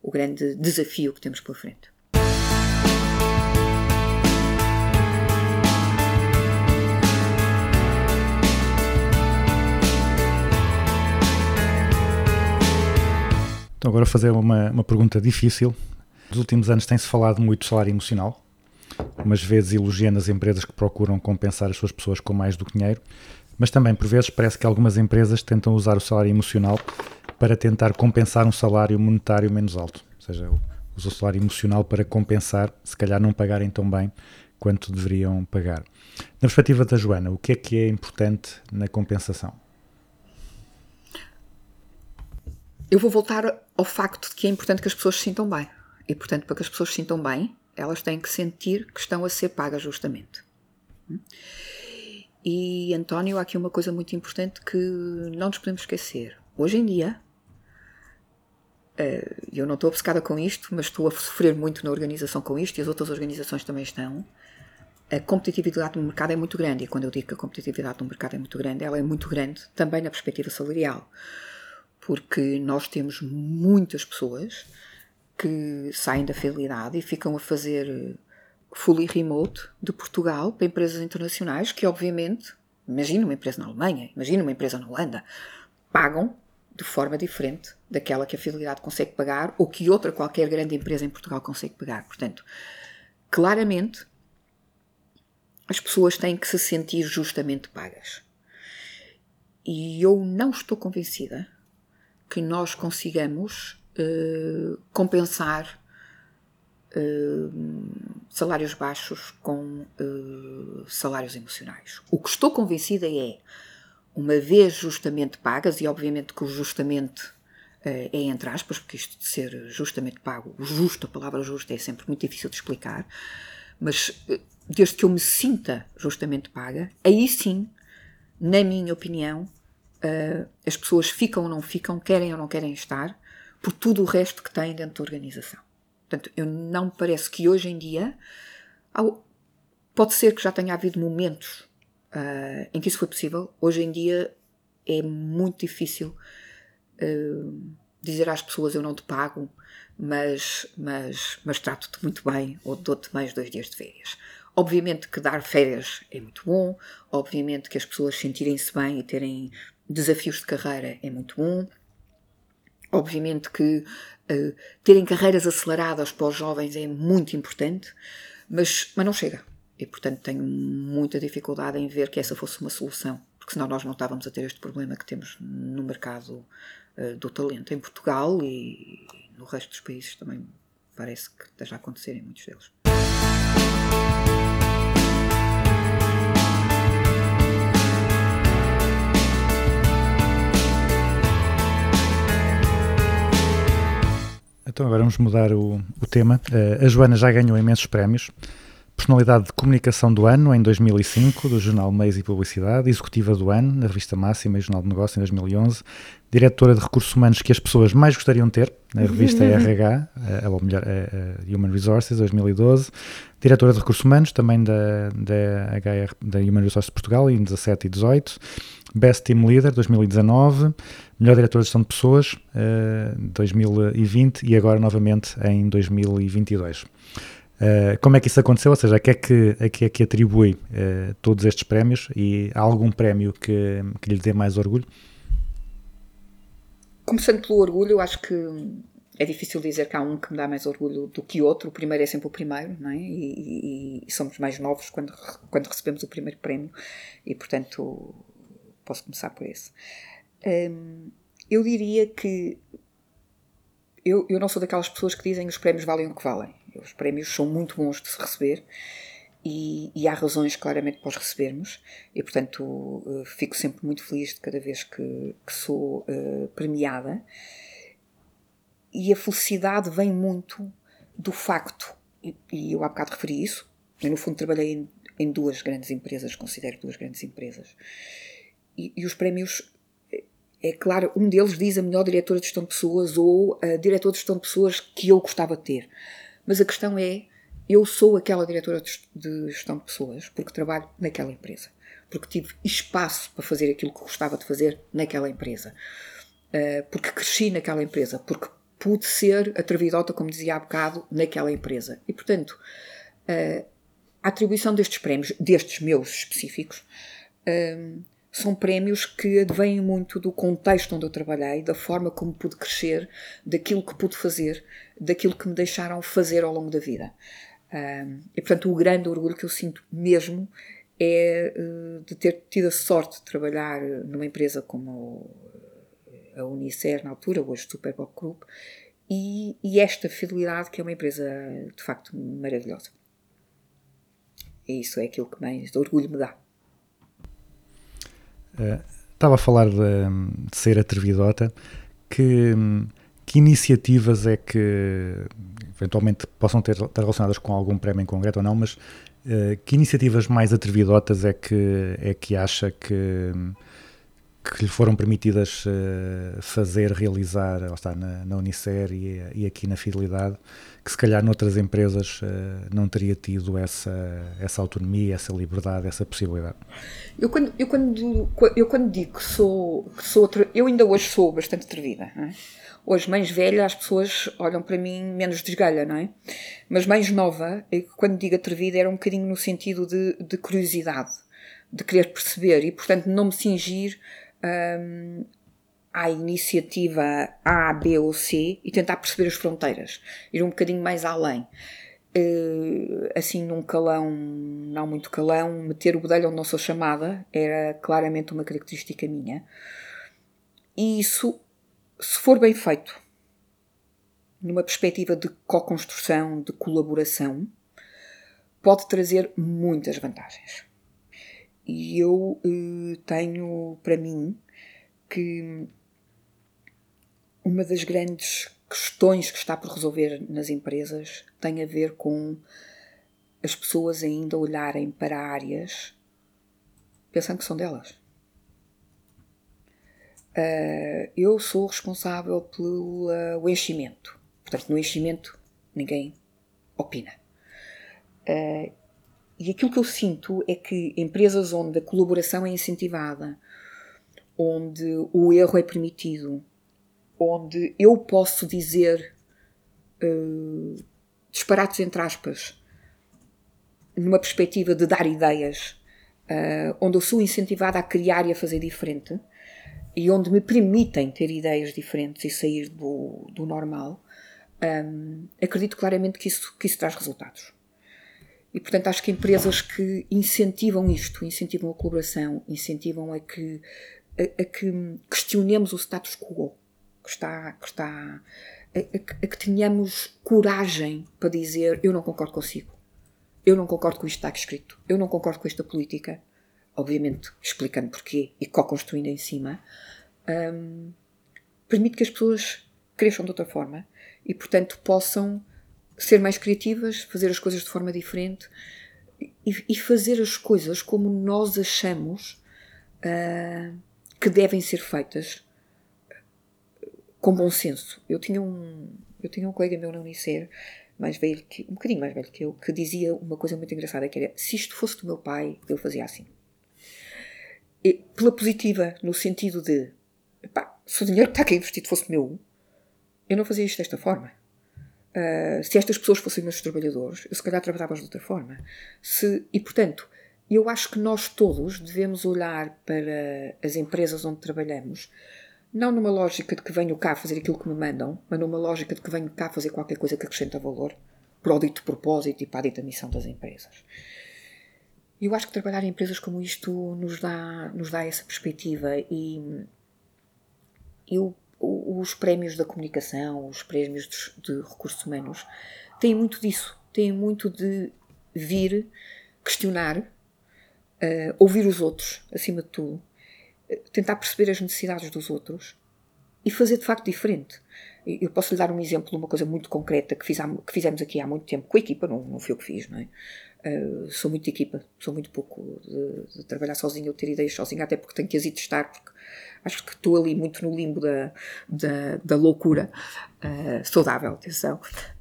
o grande desafio que temos pela frente. Então, agora fazer uma, uma pergunta difícil. Nos últimos anos tem-se falado muito de salário emocional, umas vezes elogiando as empresas que procuram compensar as suas pessoas com mais do que dinheiro, mas também, por vezes, parece que algumas empresas tentam usar o salário emocional para tentar compensar um salário monetário menos alto. Ou seja, usa o salário emocional para compensar, se calhar não pagarem tão bem quanto deveriam pagar. Na perspectiva da Joana, o que é que é importante na compensação? Eu vou voltar ao facto de que é importante que as pessoas se sintam bem. E, portanto, para que as pessoas se sintam bem, elas têm que sentir que estão a ser pagas justamente. E, António, há aqui uma coisa muito importante que não nos podemos esquecer. Hoje em dia, eh, eu não estou obcecada com isto, mas estou a sofrer muito na organização com isto e as outras organizações também estão. A competitividade no mercado é muito grande, e quando eu digo que a competitividade no mercado é muito grande, ela é muito grande também na perspectiva salarial, porque nós temos muitas pessoas que saem da fidelidade e ficam a fazer fully remote de Portugal para empresas internacionais que, obviamente, imagina uma empresa na Alemanha, imagina uma empresa na Holanda, pagam de forma diferente daquela que a Fidelidade consegue pagar ou que outra qualquer grande empresa em Portugal consegue pagar. Portanto, claramente, as pessoas têm que se sentir justamente pagas. E eu não estou convencida que nós consigamos uh, compensar uh, salários baixos com uh, salários emocionais. O que estou convencida é, uma vez justamente pagas, e obviamente que o justamente uh, é entre aspas, porque isto de ser justamente pago, o justo, a palavra justa é sempre muito difícil de explicar, mas desde que eu me sinta justamente paga, aí sim, na minha opinião, as pessoas ficam ou não ficam, querem ou não querem estar, por tudo o resto que têm dentro da organização. Portanto, eu não me parece que hoje em dia. Pode ser que já tenha havido momentos uh, em que isso foi possível. Hoje em dia é muito difícil uh, dizer às pessoas eu não te pago, mas, mas, mas trato-te muito bem ou dou-te mais dois dias de férias. Obviamente que dar férias é muito bom, obviamente que as pessoas sentirem-se bem e terem desafios de carreira é muito bom, Obviamente que eh, terem carreiras aceleradas para os jovens é muito importante, mas, mas não chega. E, portanto, tenho muita dificuldade em ver que essa fosse uma solução, porque senão nós não estávamos a ter este problema que temos no mercado eh, do talento em Portugal e no resto dos países também parece que esteja a acontecer em muitos deles. Então agora vamos mudar o, o tema. Eh, a Joana já ganhou imensos prémios. Personalidade de Comunicação do Ano em 2005, do jornal Meios e Publicidade, Executiva do Ano, na revista Máxima e Jornal de Negócio em 2011, Diretora de Recursos Humanos que as pessoas mais gostariam de ter, na revista <laughs> RH, eh, ou melhor, eh, eh, Human Resources, 2012, Diretora de Recursos Humanos, também da, da, HR, da Human Resources de Portugal, em 17 e 18, Best Team Leader, 2019, Melhor Diretora de Gestão de Pessoas, eh, 2020 e agora novamente em 2022. Uh, como é que isso aconteceu? Ou seja, a que é que, a que, é que atribui uh, todos estes prémios e há algum prémio que, que lhe dê mais orgulho? Começando pelo orgulho, eu acho que é difícil dizer que há um que me dá mais orgulho do que outro. O primeiro é sempre o primeiro, não é? E, e- e somos mais novos quando, quando recebemos o primeiro prémio e, portanto, posso começar por esse. Hum, eu diria que eu, eu não sou daquelas pessoas que dizem que os prémios valem o que valem. Os prémios são muito bons de se receber e, e há razões claramente para os recebermos e, portanto, eh, fico sempre muito feliz de cada vez que, que sou eh, premiada. E a felicidade vem muito do facto, e, e eu há bocado referi isso, eu no fundo trabalhei em, em duas grandes empresas, considero duas grandes empresas, e, e os prémios é claro, um deles diz a melhor diretora de gestão de pessoas ou a diretora de gestão de pessoas que eu gostava de ter. Mas a questão é, eu sou aquela diretora de gest- de gestão de pessoas porque trabalho naquela empresa. Porque tive espaço para fazer aquilo que gostava de fazer naquela empresa. Uh, porque cresci naquela empresa. Porque pude ser atrevidota, como dizia há bocado, naquela empresa. E, portanto, uh, a atribuição destes prémios, destes meus específicos, hum, são prémios que advêm muito do contexto onde eu trabalhei, da forma como pude crescer, daquilo que pude fazer, daquilo que me deixaram fazer ao longo da vida. E, portanto, o grande orgulho que eu sinto mesmo é eh, de ter tido a sorte de trabalhar numa empresa como a Unicer na altura, hoje Superboc Group, e, e esta fidelidade que é uma empresa de facto maravilhosa. E isso é aquilo que mais orgulho me dá. Estava a falar de, de ser atrevidota. Que, que iniciativas é que eventualmente possam ter, estar relacionadas com algum prémio em concreto ou não, mas eh, que iniciativas mais atrevidotas é que, é que acha que, que lhe foram permitidas eh, fazer, realizar, está, na, na Unicer e, e aqui na Fidelidade, que se calhar noutras empresas eh, não teria tido essa, essa autonomia, essa liberdade, essa possibilidade? Eu quando, eu quando, eu quando digo que sou, que sou eu ainda hoje sou bastante atrevida. Não é? Hoje, mais velha, as pessoas olham para mim menos desgalha, não é? Mas mais nova, eu, quando digo atrevida, era um bocadinho no sentido de, de curiosidade, de querer perceber e, portanto, não me cingir hum, à iniciativa A, B ou C e tentar perceber as fronteiras, ir um bocadinho mais além. Eh, assim num calão, não muito calão, meter o bedelho onde não sou chamada era claramente uma característica minha. E isso, se for bem feito, numa perspectiva de co-construção, de colaboração, pode trazer muitas vantagens. E eu eh, tenho para mim que uma das grandes questões que está por resolver nas empresas tem a ver com as pessoas ainda olharem para áreas pensando que são delas. Ah, eu sou responsável pelo o enchimento. Portanto, no enchimento ninguém opina. E aquilo que eu sinto é que empresas onde a colaboração é incentivada, onde o erro é permitido, onde eu posso dizer eh, disparates entre aspas, numa perspectiva de dar ideias, eh, onde eu sou incentivada a criar e a fazer diferente, e onde me permitem ter ideias diferentes e sair do, do normal, hum, acredito claramente que isso, que isso traz resultados. E, portanto, acho que empresas que incentivam isto, incentivam a colaboração, incentivam a que, a, a que questionemos o status quo, que está, que está a, a, que tenhamos coragem para dizer eu não concordo consigo, eu não concordo com isto que está escrito, eu não concordo com esta política, obviamente explicando porquê e co-construindo em cima, hum, permite que as pessoas cresçam de outra forma e, portanto, possam ser mais criativas, fazer as coisas de forma diferente e, e fazer as coisas como nós achamos ah, que devem ser feitas com bom senso. Eu tinha um, eu tinha um colega meu na Unicer, mais velho que, um bocadinho mais velho que eu, que dizia uma coisa muito engraçada, que era, se isto fosse do meu pai, eu fazia assim. E, pela positiva, no sentido de, pá, se o dinheiro que está aqui investido fosse meu, eu não fazia isto desta forma. Uh, se estas pessoas fossem meus trabalhadores, eu se calhar trabalhava de outra forma. Se, e, portanto, eu acho que nós todos devemos olhar para as empresas onde trabalhamos, não numa lógica de que venho cá fazer aquilo que me mandam, mas numa lógica de que venho cá fazer qualquer coisa que acrescenta valor para o dito propósito e para a dita missão das empresas. Eu acho que trabalhar em empresas como isto nos dá, nos dá essa perspectiva e eu os prémios da comunicação, os prémios de, de, recursos humanos, têm muito disso. Têm muito de vir, questionar, uh, ouvir os outros, acima de tudo, uh, tentar perceber as necessidades dos outros e fazer de facto diferente. Eu posso lhe dar um exemplo de uma coisa muito concreta que, fiz que fizemos aqui há muito tempo com a equipa, não, não fui eu que fiz, não é? Uh, sou muito de equipa, sou muito pouco de, de trabalhar sozinha ou ter ideias sozinha, até porque tenho que as ir testar, porque acho que estou ali muito no limbo da, da, da loucura, uh, saudável, atenção.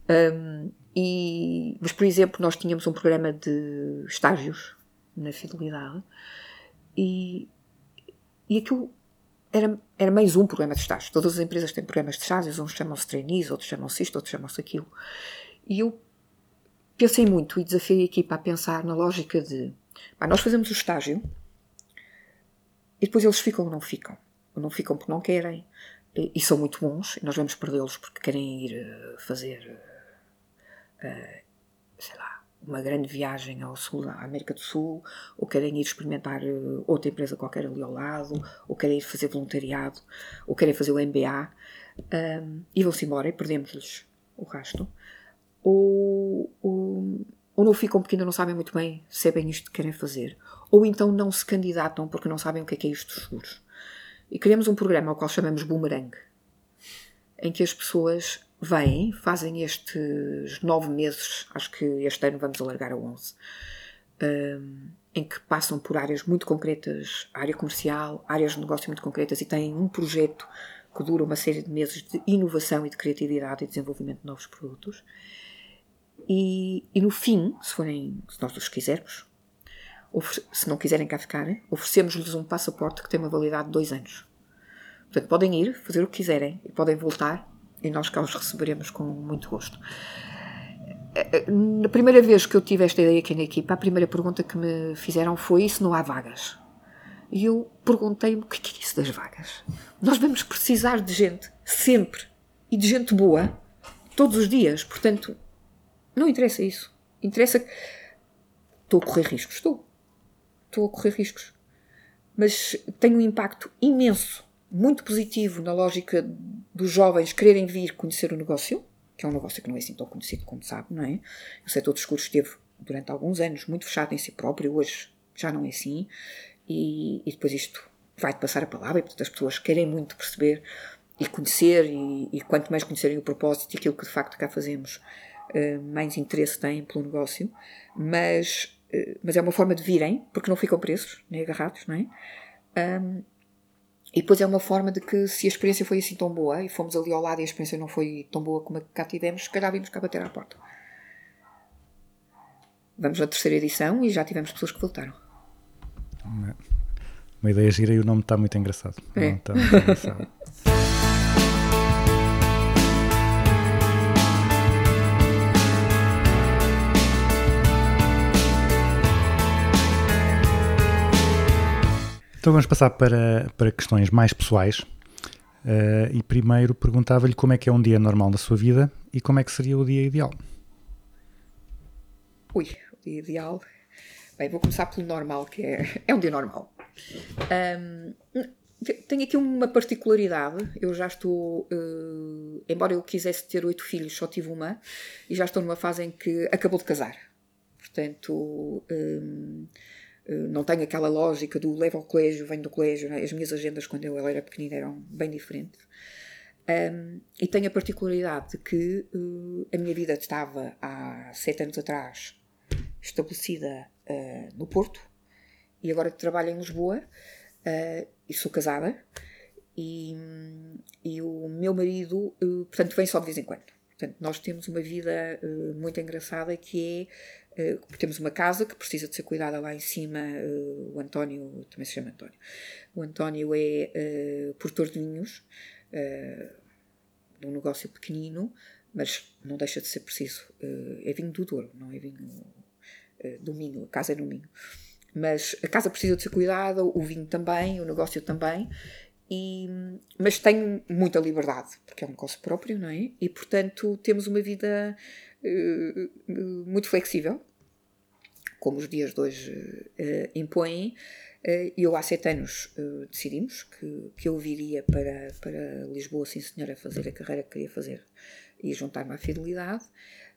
Um, e, mas, por exemplo, nós tínhamos um programa de estágios na fidelidade e, e aquilo era, era mais um programa de estágios. Todas as empresas têm programas de estágios, uns chamam-se trainees, outros chamam-se isto, outros chamam-se aquilo. E eu pensei muito e desafiei a equipa a pensar na lógica de pá, nós fazemos o estágio e depois eles ficam ou não ficam. Ou não ficam porque não querem e, são muito bons e nós vamos perdê-los porque querem ir uh, fazer, uh, sei lá, uma grande viagem ao sul, à América do Sul, ou querem ir experimentar uh, outra empresa qualquer ali ao lado, ou querem ir fazer voluntariado, ou querem fazer o MBA um, e vão-se embora e perdemos-lhes o resto ou, ou, ou não ficam porque ainda não sabem muito bem se é bem isto que querem fazer, ou então não se candidatam porque não sabem o que é, que é isto dos seguros. E criamos um programa ao qual chamamos Boomerang, em que as pessoas vêm, fazem estes nove meses, acho que este ano vamos alargar a onze, um, em que passam por áreas muito concretas, área comercial, áreas de negócio muito concretas e têm um projeto que dura uma série de meses de inovação e de criatividade e desenvolvimento de novos produtos. E, e no fim, se forem, se nós os quisermos, se não quiserem cá ficar, oferecemos-lhes um passaporte que tem uma validade de dois anos. Portanto, podem ir, fazer o que quiserem e podem voltar e nós cá os receberemos com muito gosto. Na primeira vez que eu tive esta ideia aqui na equipa, a primeira pergunta que me fizeram foi: se não há vagas? E eu perguntei-me o que é isso das vagas? Nós vamos precisar de gente, sempre, e de gente boa, todos os dias. Portanto, não interessa isso. Interessa que. Estou a correr riscos. Estou. Estou a correr riscos. Mas tem um impacto imenso, muito positivo na lógica dos jovens quererem vir conhecer o negócio, que é um negócio que não é assim tão conhecido como sabe, não é? O setor dos seguros esteve durante alguns anos muito fechado em si próprio, hoje já não é assim, e, e depois isto vai passar a palavra, e portanto as pessoas querem muito perceber e conhecer, e, e quanto mais conhecerem o propósito e aquilo que de facto cá fazemos, uh, mais interesse têm pelo negócio, mas, uh, mas é uma forma de virem, porque não ficam presos, nem agarrados, não é? Um, e depois é uma forma de que, se a experiência foi assim tão boa, e fomos ali ao lado e a experiência não foi tão boa como a que cá tivemos, se calhar vimos cá bater à porta. Vamos na terceira edição e já tivemos pessoas que voltaram. Uma, uma ideia gira e o nome está muito engraçado. É. Está muito engraçado. Então vamos passar para, para questões mais pessoais. Eh, e primeiro perguntava-lhe como é que é um dia normal na sua vida e como é que seria o dia ideal. Ui, o dia ideal. Bem, vou começar pelo normal, que é, é um dia normal. Te- tenho aqui uma particularidade. Eu já estou. eh, embora eu quisesse ter oito filhos, só tive uma. E já estou numa fase em que acabou de casar. Portanto. eh, não tenho aquela lógica do levo ao colégio, venho do colégio. né? As minhas agendas, quando eu era pequenina, eram bem diferentes. Um, e tenho a particularidade de que uh, a minha vida estava há sete anos atrás estabelecida uh, no Porto e agora trabalho em Lisboa uh, e sou casada e, e o meu marido, portanto, vem só de vez em quando. Portanto, nós temos uma vida muito engraçada que é temos uma casa que precisa de ser cuidada lá em cima. uh, o António também se chama António. O António é uh, portador de vinhos de um negócio pequenino, mas não deixa de ser preciso. eh, é vinho do Douro, não é vinho eh, do Minho, a casa é no Minho. Mas a casa precisa de ser cuidada, o vinho também, o negócio também. E, mas tenho muita liberdade, porque é um negócio próprio, não é? E portanto temos uma vida eh, eh, muito flexível, como os dias de hoje eh, impõem. Eh, eu há sete anos eh, decidimos que, que eu viria para, para Lisboa, sim senhora, fazer a carreira que queria fazer e juntar-me à fidelidade.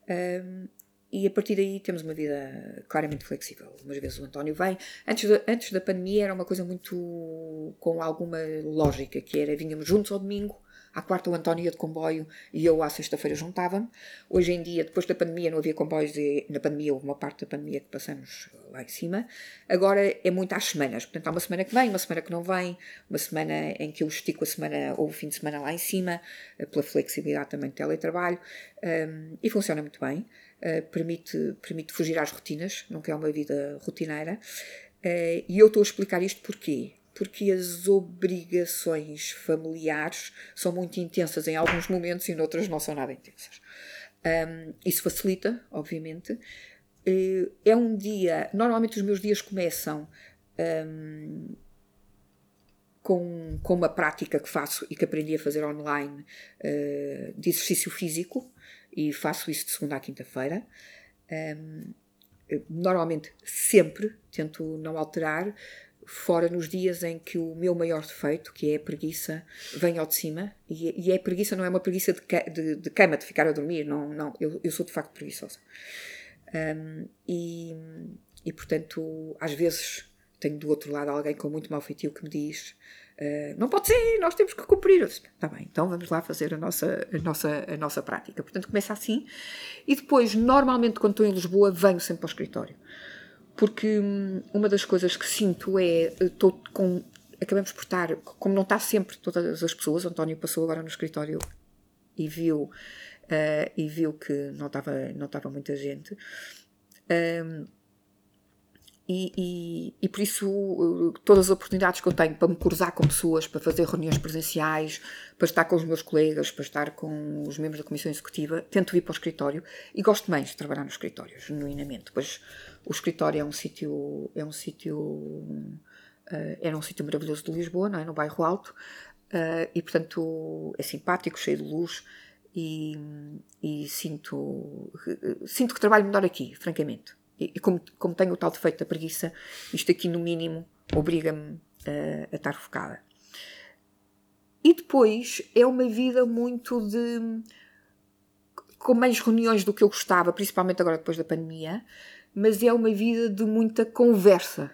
Ahm, e a partir daí temos uma vida claramente flexível. Umas vezes o António vem. Antes da, antes da pandemia era uma coisa muito com alguma lógica, que era vinhamos juntos ao domingo, à quarta o António ia de comboio e eu à sexta-feira juntava-me. Hoje em dia, depois da pandemia, não havia comboios e na pandemia houve uma parte da pandemia que passamos lá em cima. Agora é muito às semanas. Portanto, há uma semana que vem, uma semana que não vem, uma semana em que eu estico a semana ou o fim de semana lá em cima, eh, pela flexibilidade também de teletrabalho. Um, e funciona muito bem. Uh, permite, permite fugir às rotinas, não quer uma vida rotineira. Uh, e eu estou a explicar isto porquê? Porque as obrigações familiares são muito intensas em alguns momentos e noutras não são nada intensas. Um, isso facilita, obviamente. Uh, é um dia. Normalmente os meus dias começam um, com, com uma prática que faço e que aprendi a fazer online uh, de exercício físico e faço isso de segunda à quinta-feira. Um, normalmente, sempre, tento não alterar, fora nos dias em que o meu maior defeito, que é a preguiça, vem ao de cima. E, e é preguiça, não é uma preguiça de, de, de cama, de ficar a dormir, não, não eu, eu sou de facto preguiçosa. Um, e, e, portanto, às vezes tenho do outro lado alguém com muito mau feitio que me diz Uh, não pode ser, nós temos que cumprir. Está bem, então vamos lá fazer a nossa, a, nossa, a nossa prática. Portanto, começa assim. E depois, normalmente, quando estou em Lisboa, venho sempre para o escritório. Porque hum, uma das coisas que sinto é, estou com, acabamos por estar, como não está sempre todas as pessoas, António passou agora no escritório e viu, uh, e viu que não estava, não estava muita gente. Um, e, e, e, por isso, uh, todas as oportunidades que eu tenho para me cruzar com pessoas, para fazer reuniões presenciais, para estar com os meus colegas, para estar com os membros da Comissão Executiva, tento ir para o escritório e gosto mais de trabalhar no escritório, genuinamente. Pois o escritório é um sítio. É um sítio uh, era um sítio maravilhoso de Lisboa, não é? no bairro Alto, uh, e portanto é simpático, cheio de luz. E, e sinto, sinto que trabalho melhor aqui, francamente. E como, como tenho o tal defeito da preguiça, isto aqui no mínimo obriga-me a, a estar focada. E depois é uma vida muito de. com menos reuniões do que eu gostava, principalmente agora depois da pandemia, mas é uma vida de muita conversa.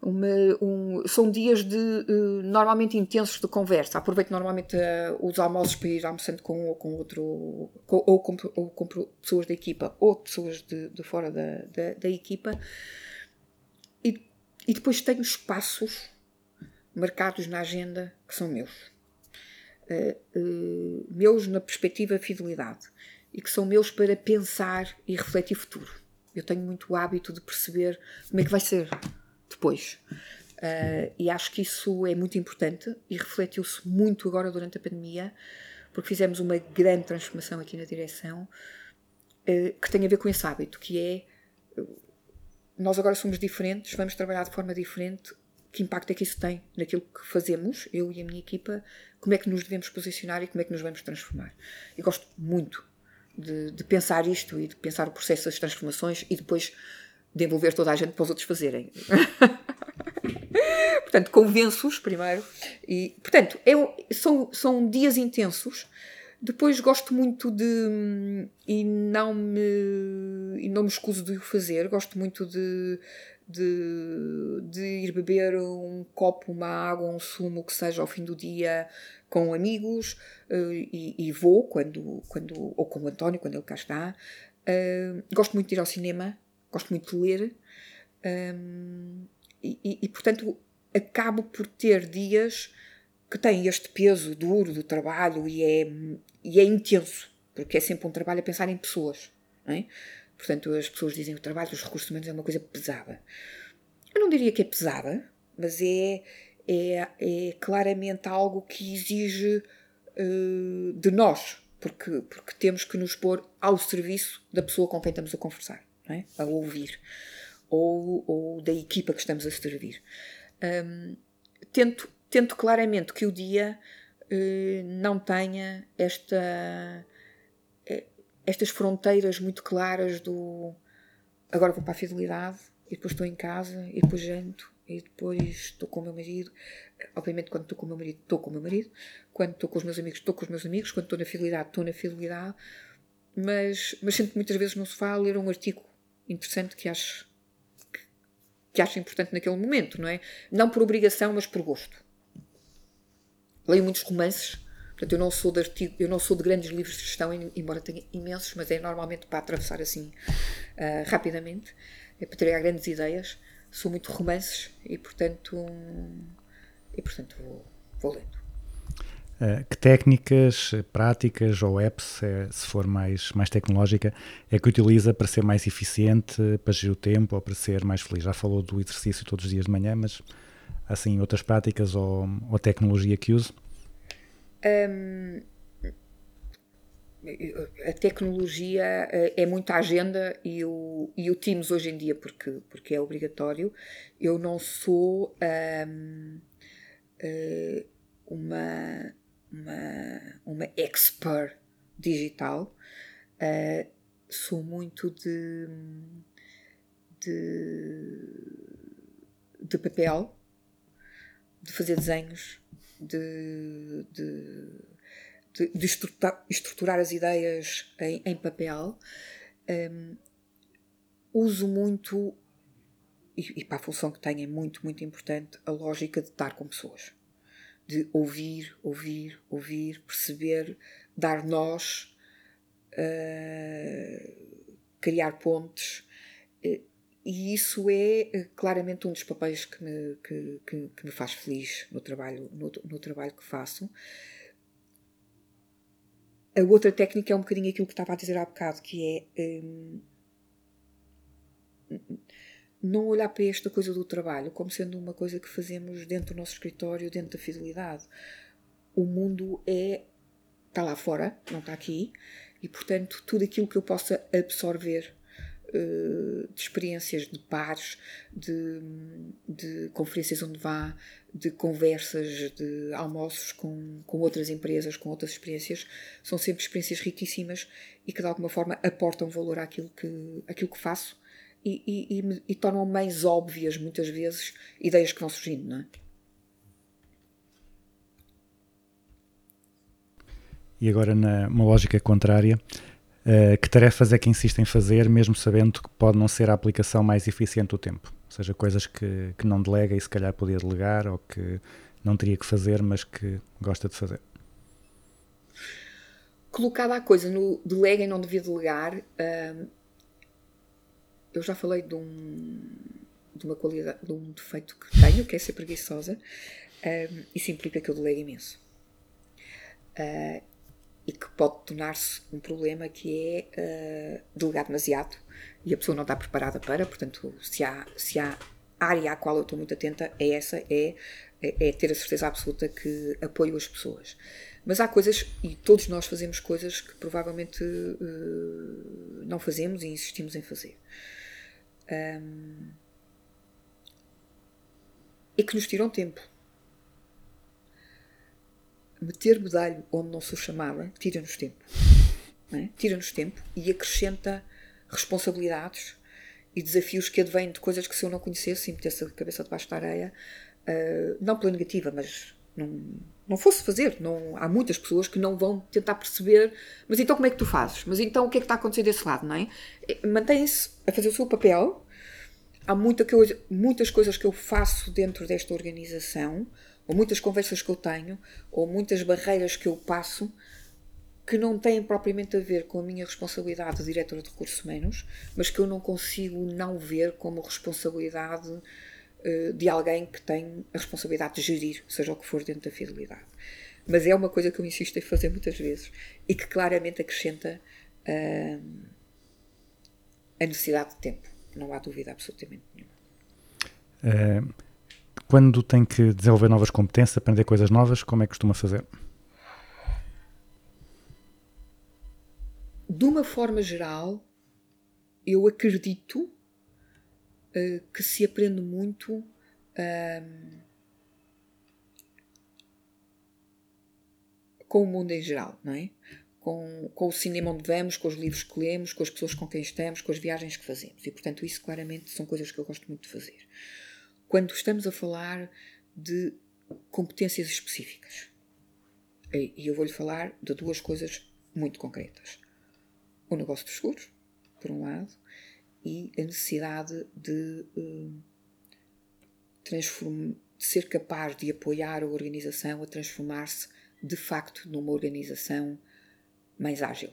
Uma, um, são dias de uh, normalmente intensos de conversa. Aproveito normalmente uh, os almoços para ir almoçando com um ou com outro, com, ou, com, ou com pessoas da equipa ou pessoas de, de fora da, da, da equipa. E, e, depois tenho espaços marcados na agenda que são meus. Uh, meus na perspectiva fidelidade e que são meus para pensar e refletir futuro. Eu tenho muito hábito de perceber como é que vai ser depois. Uh, e acho que isso é muito importante e refletiu-se muito agora durante a pandemia, porque fizemos uma grande transformação aqui na direção uh, que tem a ver com esse hábito, que é uh, nós agora somos diferentes, vamos trabalhar de forma diferente, que impacto é que isso tem naquilo que fazemos, eu e a minha equipa, como é que nos devemos posicionar e como é que nos vamos transformar. Eu gosto muito de, de pensar isto e de pensar o processo das transformações e depois de envolver toda a gente para os outros fazerem. <laughs> portanto, convenço-os primeiro. E, portanto, são, são dias intensos. Depois gosto muito de. E não me, e não me escuso de o fazer. Gosto muito de, de, de ir beber um copo, uma água, um sumo, que seja ao fim do dia com amigos. eh, E, e vou, quando, quando, ou com o António, quando ele cá está. Eh, gosto muito de ir ao cinema. Gosto muito de ler. Um, e, e- e, portanto acabo por ter dias que têm este peso duro do trabalho e é, e é intenso, porque é sempre um trabalho a pensar em pessoas. É? Portanto, as pessoas dizem que o trabalho dos recursos humanos é uma coisa pesada. Eu não diria que é pesada, mas é, é, é claramente algo que exige eh, de nós, porque, porque temos que nos pôr ao serviço da pessoa com quem estamos a conversar, é? a ouvir, ou, ou da equipa que estamos a servir. Hum, tento, tento claramente que o dia eh, não tenha esta, eh, estas fronteiras muito claras do agora vou para a fidelidade e depois estou em casa e depois janto e depois estou com o meu marido. Obviamente, quando estou com o meu marido, estou com o meu marido. Quando estou com os meus amigos, estou com os meus amigos. Quando estou na fidelidade, estou na fidelidade. Mas, mas sinto muitas vezes no sofá a ler um artigo interessante que acho, que, que acho importante naquele momento, não é? Não por obrigação, mas por gosto. Leio muitos romances. Portanto, eu não sou de artigo, eu não sou de grandes livros de gestão, em- embora tenha imensos, mas é normalmente para atravessar assim ah, rapidamente, é para ter grandes ideias. Sou muito romances e, portanto, e, portanto vou, vou lendo. Uh, que técnicas, eh, práticas ou apps, eh, se for mais, mais tecnológica, é que utiliza para ser mais eficiente, para gerir o tempo ou para ser mais feliz? Já falou do exercício todos os dias de manhã, mas assim, outras práticas ou, ou tecnologia que use? a tecnologia eh, é muita agenda e o, e o Teams hoje em dia, porque, porque é obrigatório. Eu não sou eh, uma, uma, uma expert digital, eh, sou muito de, de, de papel, de fazer desenhos, de, de de, de estruturar, estruturar as ideias em, em papel. Hum, uso muito, e, e para a função que tenho é muito, muito importante, a lógica de estar com pessoas. De ouvir, ouvir, ouvir, perceber, dar nós, uh, criar pontes. E isso é eh, claramente um dos papéis que me, que, que, que me faz feliz no trabalho, no, no trabalho que faço. A outra técnica é um bocadinho aquilo que estava a dizer há bocado, que é hum, não olhar para esta coisa do trabalho como sendo uma coisa que fazemos dentro do nosso escritório, dentro da fidelidade. O mundo é está lá fora, não está aqui, e portanto tudo aquilo que eu possa absorver eh, de experiências de pares, de, de conferências onde vá, de conversas, de almoços com, com outras empresas, com outras experiências, são sempre experiências riquíssimas e que de alguma forma aportam valor àquilo que, àquilo que faço e, e, e, e tornam mais óbvias, muitas vezes, ideias que vão surgindo, não é? E agora, numa lógica contrária, eh, que tarefas é que insiste em fazer, mesmo sabendo que pode não ser a aplicação mais eficiente do tempo? Ou seja, coisas que, que não delega e se calhar podia delegar ou que não teria que fazer, mas que gosta de fazer. colocada a coisa no delega e não devia delegar, hum, eu já falei de um de uma qualidade, de um defeito que tenho, que é ser preguiçosa, hum, isso implica que eu delego imenso. Ah, e que pode tornar-se um problema que é ah, delegar demasiado e a pessoa não está preparada para, portanto, se há, se há área à qual eu estou muito atenta, é essa, é, é, é ter a certeza absoluta que apoio as pessoas. Mas há coisas, e todos nós fazemos coisas que provavelmente eh, não fazemos e insistimos em fazer. Ahm, e que nos tiram tempo. Meter medalho onde não sou chamada tira-nos tempo. é? Tira-nos tempo e acrescenta responsabilidades e desafios que advêm de coisas que se eu não conhecesse e metesse a cabeça debaixo da areia, ah, não pela negativa, mas não, não fosse fazer. Não, há muitas pessoas que não vão tentar perceber, mas então como é que tu fazes? Mas então o que é que está a acontecer desse lado, não é? Mantém-se a fazer o seu papel. Há muita muitas coisas que eu faço dentro desta organização, ou muitas conversas que eu tenho, ou muitas barreiras que eu passo, que não têm propriamente a ver com a minha responsabilidade de diretora de recursos humanos, mas que eu não consigo não ver como responsabilidade de alguém que tem a responsabilidade de gerir, seja o que for dentro da fidelidade. Mas é uma coisa que eu insisto em fazer muitas vezes e que claramente acrescenta ah, a necessidade de tempo. Não há dúvida absolutamente nenhuma. Eh, quando tem que desenvolver novas competências, aprender coisas novas, como é que costuma fazer? de uma forma geral, eu acredito eh, que se aprende muito ahm, com o mundo em geral, não é? Com, com o cinema onde vamos, com os livros que lemos, com as pessoas com quem estamos, com as viagens que fazemos. E, portanto, isso claramente são coisas que eu gosto muito de fazer. Quando estamos a falar de competências específicas, e eu vou-lhe falar de duas coisas muito concretas o negócio dos seguros, por um lado, e a necessidade de, transform- de ser capaz de apoiar a organização a transformar-se de facto numa organização mais ágil,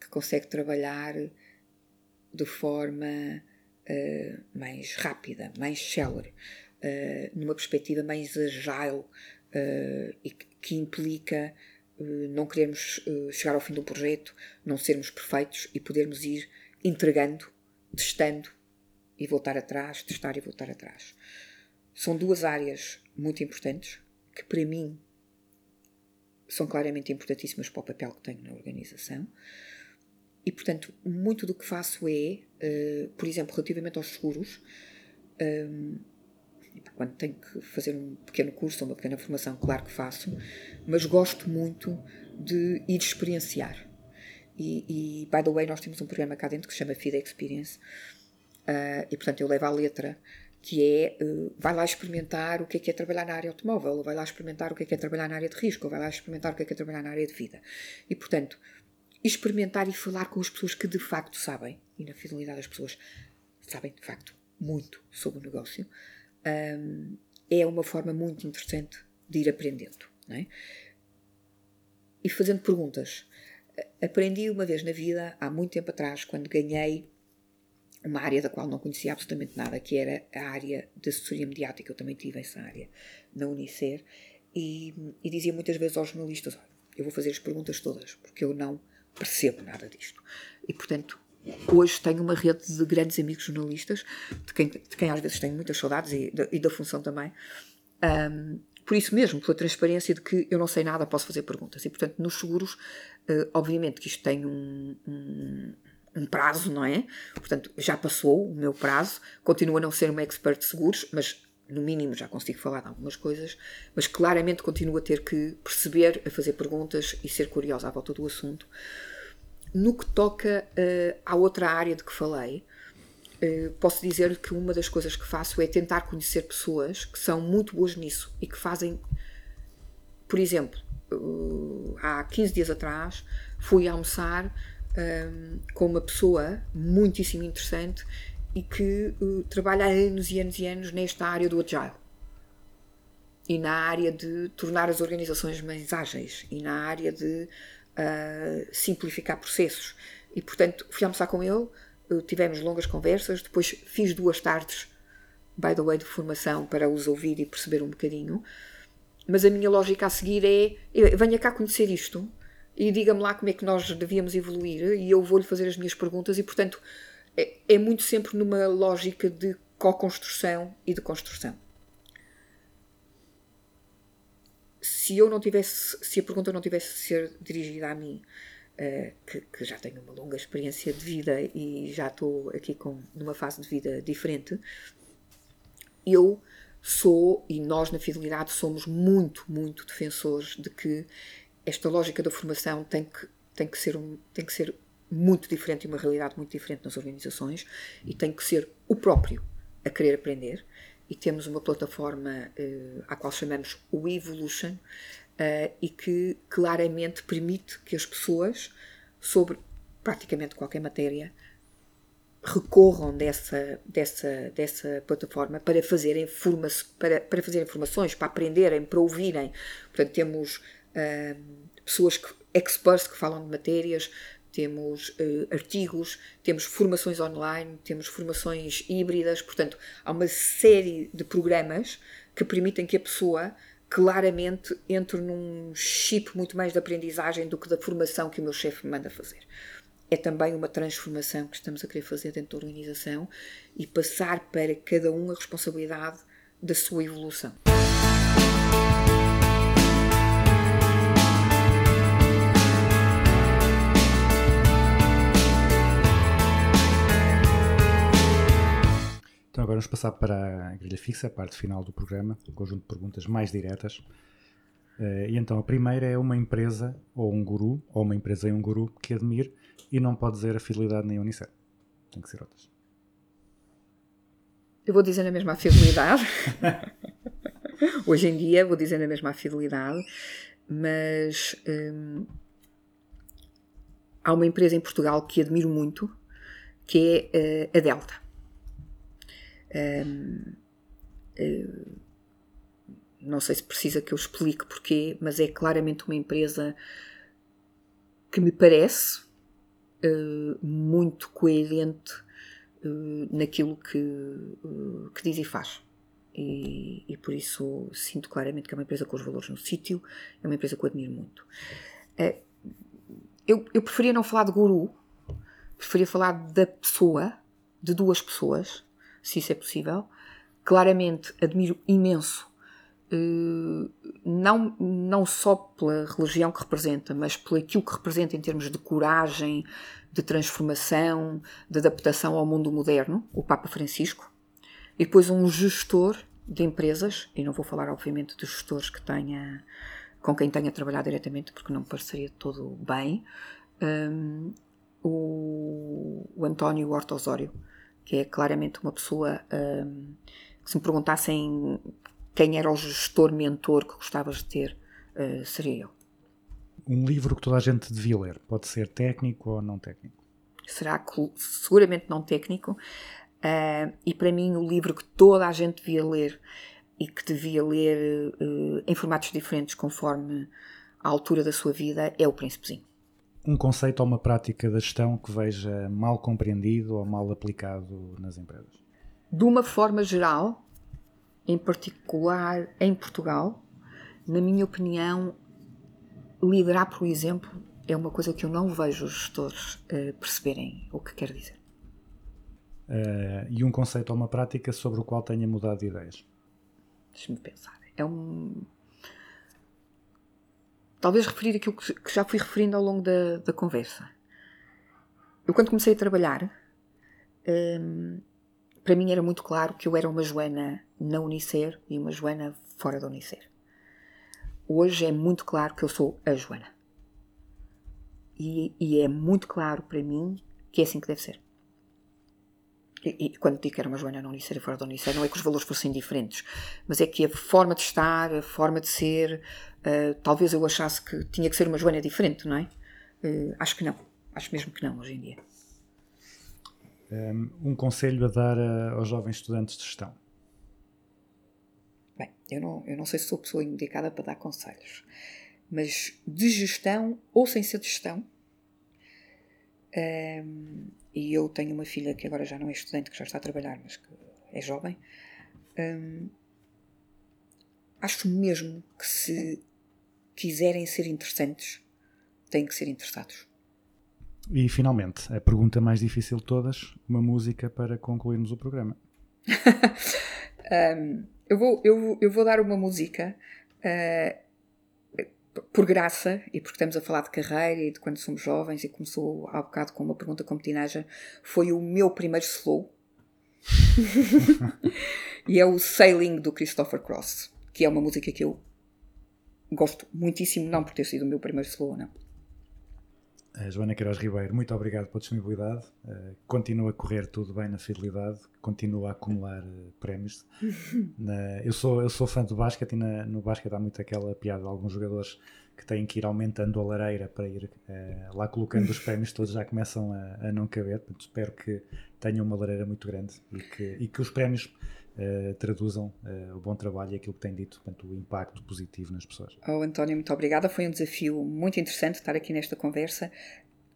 que consegue trabalhar de forma eh, mais rápida, mais célere, eh, numa perspectiva mais agile eh, e que, implica não queremos eh, chegar ao fim um projeto, não sermos perfeitos e podermos ir entregando, testando e voltar atrás, testar e voltar atrás. São duas áreas muito importantes que para mim são claramente importantíssimas para o papel que tenho na organização. E, portanto, muito do que faço é, eh, por exemplo, relativamente aos seguros, hum, quando tenho que fazer um pequeno curso ou uma pequena formação, claro que faço, mas gosto muito de ir experienciar. E, e by the way, nós temos um programa cá dentro que se chama FIDA Experience, ah, e portanto eu levo à letra, que é, eh, vai lá experimentar o que é que é trabalhar na área automóvel, ou vai lá experimentar o que é que é trabalhar na área de risco, ou vai lá experimentar o que é que é trabalhar na área de vida. E portanto, experimentar e falar com as pessoas que de facto sabem, e na fidelidade as pessoas sabem de facto muito sobre o negócio, hum, é uma forma muito interessante de ir aprendendo. É? E fazendo perguntas. Aprendi uma vez na vida, há muito tempo atrás, quando ganhei uma área da qual não conhecia absolutamente nada, que era a área de assessoria mediática. Eu também tive essa área na Unicer. E, e dizia muitas vezes aos jornalistas: Olha, eu vou fazer as perguntas todas, porque eu não percebo nada disto. E, portanto, hoje tenho uma rede de grandes amigos jornalistas, de quem, de quem às vezes tenho muitas saudades e, da- e da função também. Ahm, por isso mesmo, pela transparência de que eu não sei nada, posso fazer perguntas. E, portanto, nos seguros, eh, obviamente que isto tem um, um, um prazo, não é? Portanto, já passou o meu prazo, continuo a não ser uma expert de seguros, mas no mínimo já consigo falar de algumas coisas, mas claramente continuo a ter que perceber, a fazer perguntas e ser curiosa à volta do assunto. No que toca eh, à outra área de que falei, posso dizer que uma das coisas que faço é tentar conhecer pessoas que são muito boas nisso e que fazem. Por exemplo, eh, há 15 dias atrás fui almoçar ehm, com uma pessoa muitíssimo interessante e que eh, trabalha há anos e anos e anos nesta área do Agile e na área de tornar as organizações mais ágeis e na área de ah, simplificar processos. E, portanto, fui almoçar com ele, eh, tivemos longas conversas, depois fiz duas tardes, by the way, de formação para os ouvir e perceber um bocadinho. Mas a minha lógica a seguir é: eh, venha cá conhecer isto e diga-me lá como é que nós devíamos evoluir e eu vou-lhe fazer as minhas perguntas e, portanto, é, é muito sempre numa lógica de co-construção e de construção. se eu não tivesse, se a pergunta não tivesse de ser dirigida a mim, eh, que, que já tenho uma longa experiência de vida e já estou aqui com, numa fase de vida diferente, eu sou, e nós na Fidelidade somos muito, muito defensores de que esta lógica da formação tem que, tem que, ser, um, tem que ser muito diferente e uma realidade muito diferente nas organizações e tem que ser o próprio a querer aprender. E temos uma plataforma eh, à qual chamamos o Evolution eh, e que claramente permite que as pessoas, sobre praticamente qualquer matéria, recorram dessa, dessa, dessa plataforma para fazerem, forma para, para fazerem formações, para aprenderem, para ouvirem. Portanto, temos ah, pessoas, que, experts que falam de matérias, temos ah, artigos, temos formações online, temos formações híbridas, portanto, há uma série de programas que permitem que a pessoa claramente entre num chip muito mais de aprendizagem do que da formação que o meu chefe me manda fazer é também uma transformação que estamos a querer fazer dentro da organização e passar para cada um a responsabilidade da sua evolução. Então agora vamos passar para a grelha fixa, a parte final do programa, um conjunto de perguntas mais diretas. Eh, e então a primeira é uma empresa ou um guru, ou uma empresa e um guru que admire e não pode dizer a fidelidade nem a Unicef. Tem que ser outras. Eu vou dizer na mesma fidelidade. <laughs> Hoje em dia vou dizer na mesma fidelidade, mas hum, há uma empresa em Portugal que admiro muito, que é uh, a Delta. Hum, uh, não sei se precisa que eu explique porquê, mas é claramente uma empresa que me parece uh, muito coerente uh, naquilo que, uh, que diz e faz. E, e, por isso sinto claramente que é uma empresa com os valores no sítio, é uma empresa que eu admiro muito. eu, eu preferia não falar de guru, preferia falar da pessoa, de duas pessoas, se isso é possível. Claramente admiro imenso não, não só pela religião que representa, mas por aquilo que representa em termos de coragem, de transformação, de adaptação ao mundo moderno, o Papa Francisco, e depois um gestor de empresas, e não vou falar obviamente de gestores que tenha, com quem tenha trabalhado diretamente, porque não me pareceria todo bem, um, o, o, António Horta Osório, que é claramente uma pessoa um, que se me perguntassem quem era o gestor mentor que gostavas de ter, uh, seria eu. Um livro que toda a gente devia ler, pode ser técnico ou não técnico? Será seguramente não técnico, uh, e para mim o livro que toda a gente devia ler e que devia ler uh, em formatos diferentes conforme a altura da sua vida é O Príncipezinho. Um conceito ou uma prática da gestão que veja mal compreendido ou mal aplicado nas empresas? De uma forma geral, em particular em Portugal, na minha opinião, liderar, por exemplo, é uma coisa que eu não vejo os gestores uh, perceberem o que quer dizer. Uh, e um conceito ou uma prática sobre o qual tenha mudado de ideias? Deixa-me pensar. É um. Talvez referir aquilo que já fui referindo ao longo da, da conversa. Eu, quando comecei a trabalhar, um, ehm, para mim era muito claro que eu era uma Joana na Unicer e uma Joana fora da Unicer. Hoje é muito claro que eu sou a Joana. E, e é muito claro para mim que é assim que deve ser. E, e, quando digo que era uma Joana na Unicer e fora da Unicer, não é que os valores fossem diferentes, mas é que a forma de estar, a forma de ser, uh, talvez eu achasse que tinha que ser uma Joana diferente, não é? Uh, acho que não. Acho mesmo que não, hoje em dia um conselho a dar a, aos jovens estudantes de gestão? Bem, eu não, eu não sei se sou a pessoa indicada para dar conselhos, mas de gestão ou sem ser de gestão, um, e eu tenho uma filha que agora já não é estudante, que já está a trabalhar, mas que é jovem, um, acho mesmo que se quiserem ser interessantes, têm que ser interessados. E finalmente, a pergunta mais difícil de todas: uma música para concluirmos o programa. <laughs> um, eu, vou, eu, eu vou dar uma música uh, por graça e porque estamos a falar de carreira e de quando somos jovens e começou há bocado com uma pergunta como teenager. Foi o meu primeiro slow. <laughs> <laughs> E é o Sailing do Christopher Cross, que é uma música que eu gosto muitíssimo, não por ter sido o meu primeiro slow, não. A Joana Queiroz Ribeiro, muito obrigado pela disponibilidade. Uh, continua a correr tudo bem na fidelidade, continua a acumular uh, prémios. <laughs> Na- eu, sou, eu sou fã do basquete e na- no basquete há muito aquela piada de alguns jogadores que têm que ir aumentando a lareira para ir eh, lá colocando os prémios, todos já começam a, a não caber. Portanto, espero que tenham uma lareira muito grande e que, e que os prémios eh, traduzam eh, o bom trabalho e aquilo que têm dito, portanto, o impacto positivo nas pessoas. Oh, António, muito obrigada. Foi um desafio muito interessante estar aqui nesta conversa.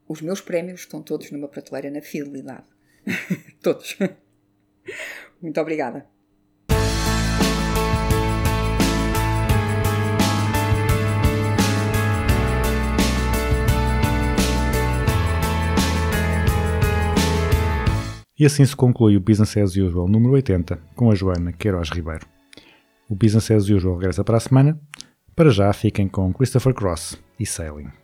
Os meus prémios estão todos numa prateleira na fidelidade. <laughs> todos. Muito obrigada. E assim se conclui o Business as Usual número 80 com a Joana Queiroz Ribeiro. O Business as Usual regressa para a semana. Para já fiquem com Christopher Cross e Sailing.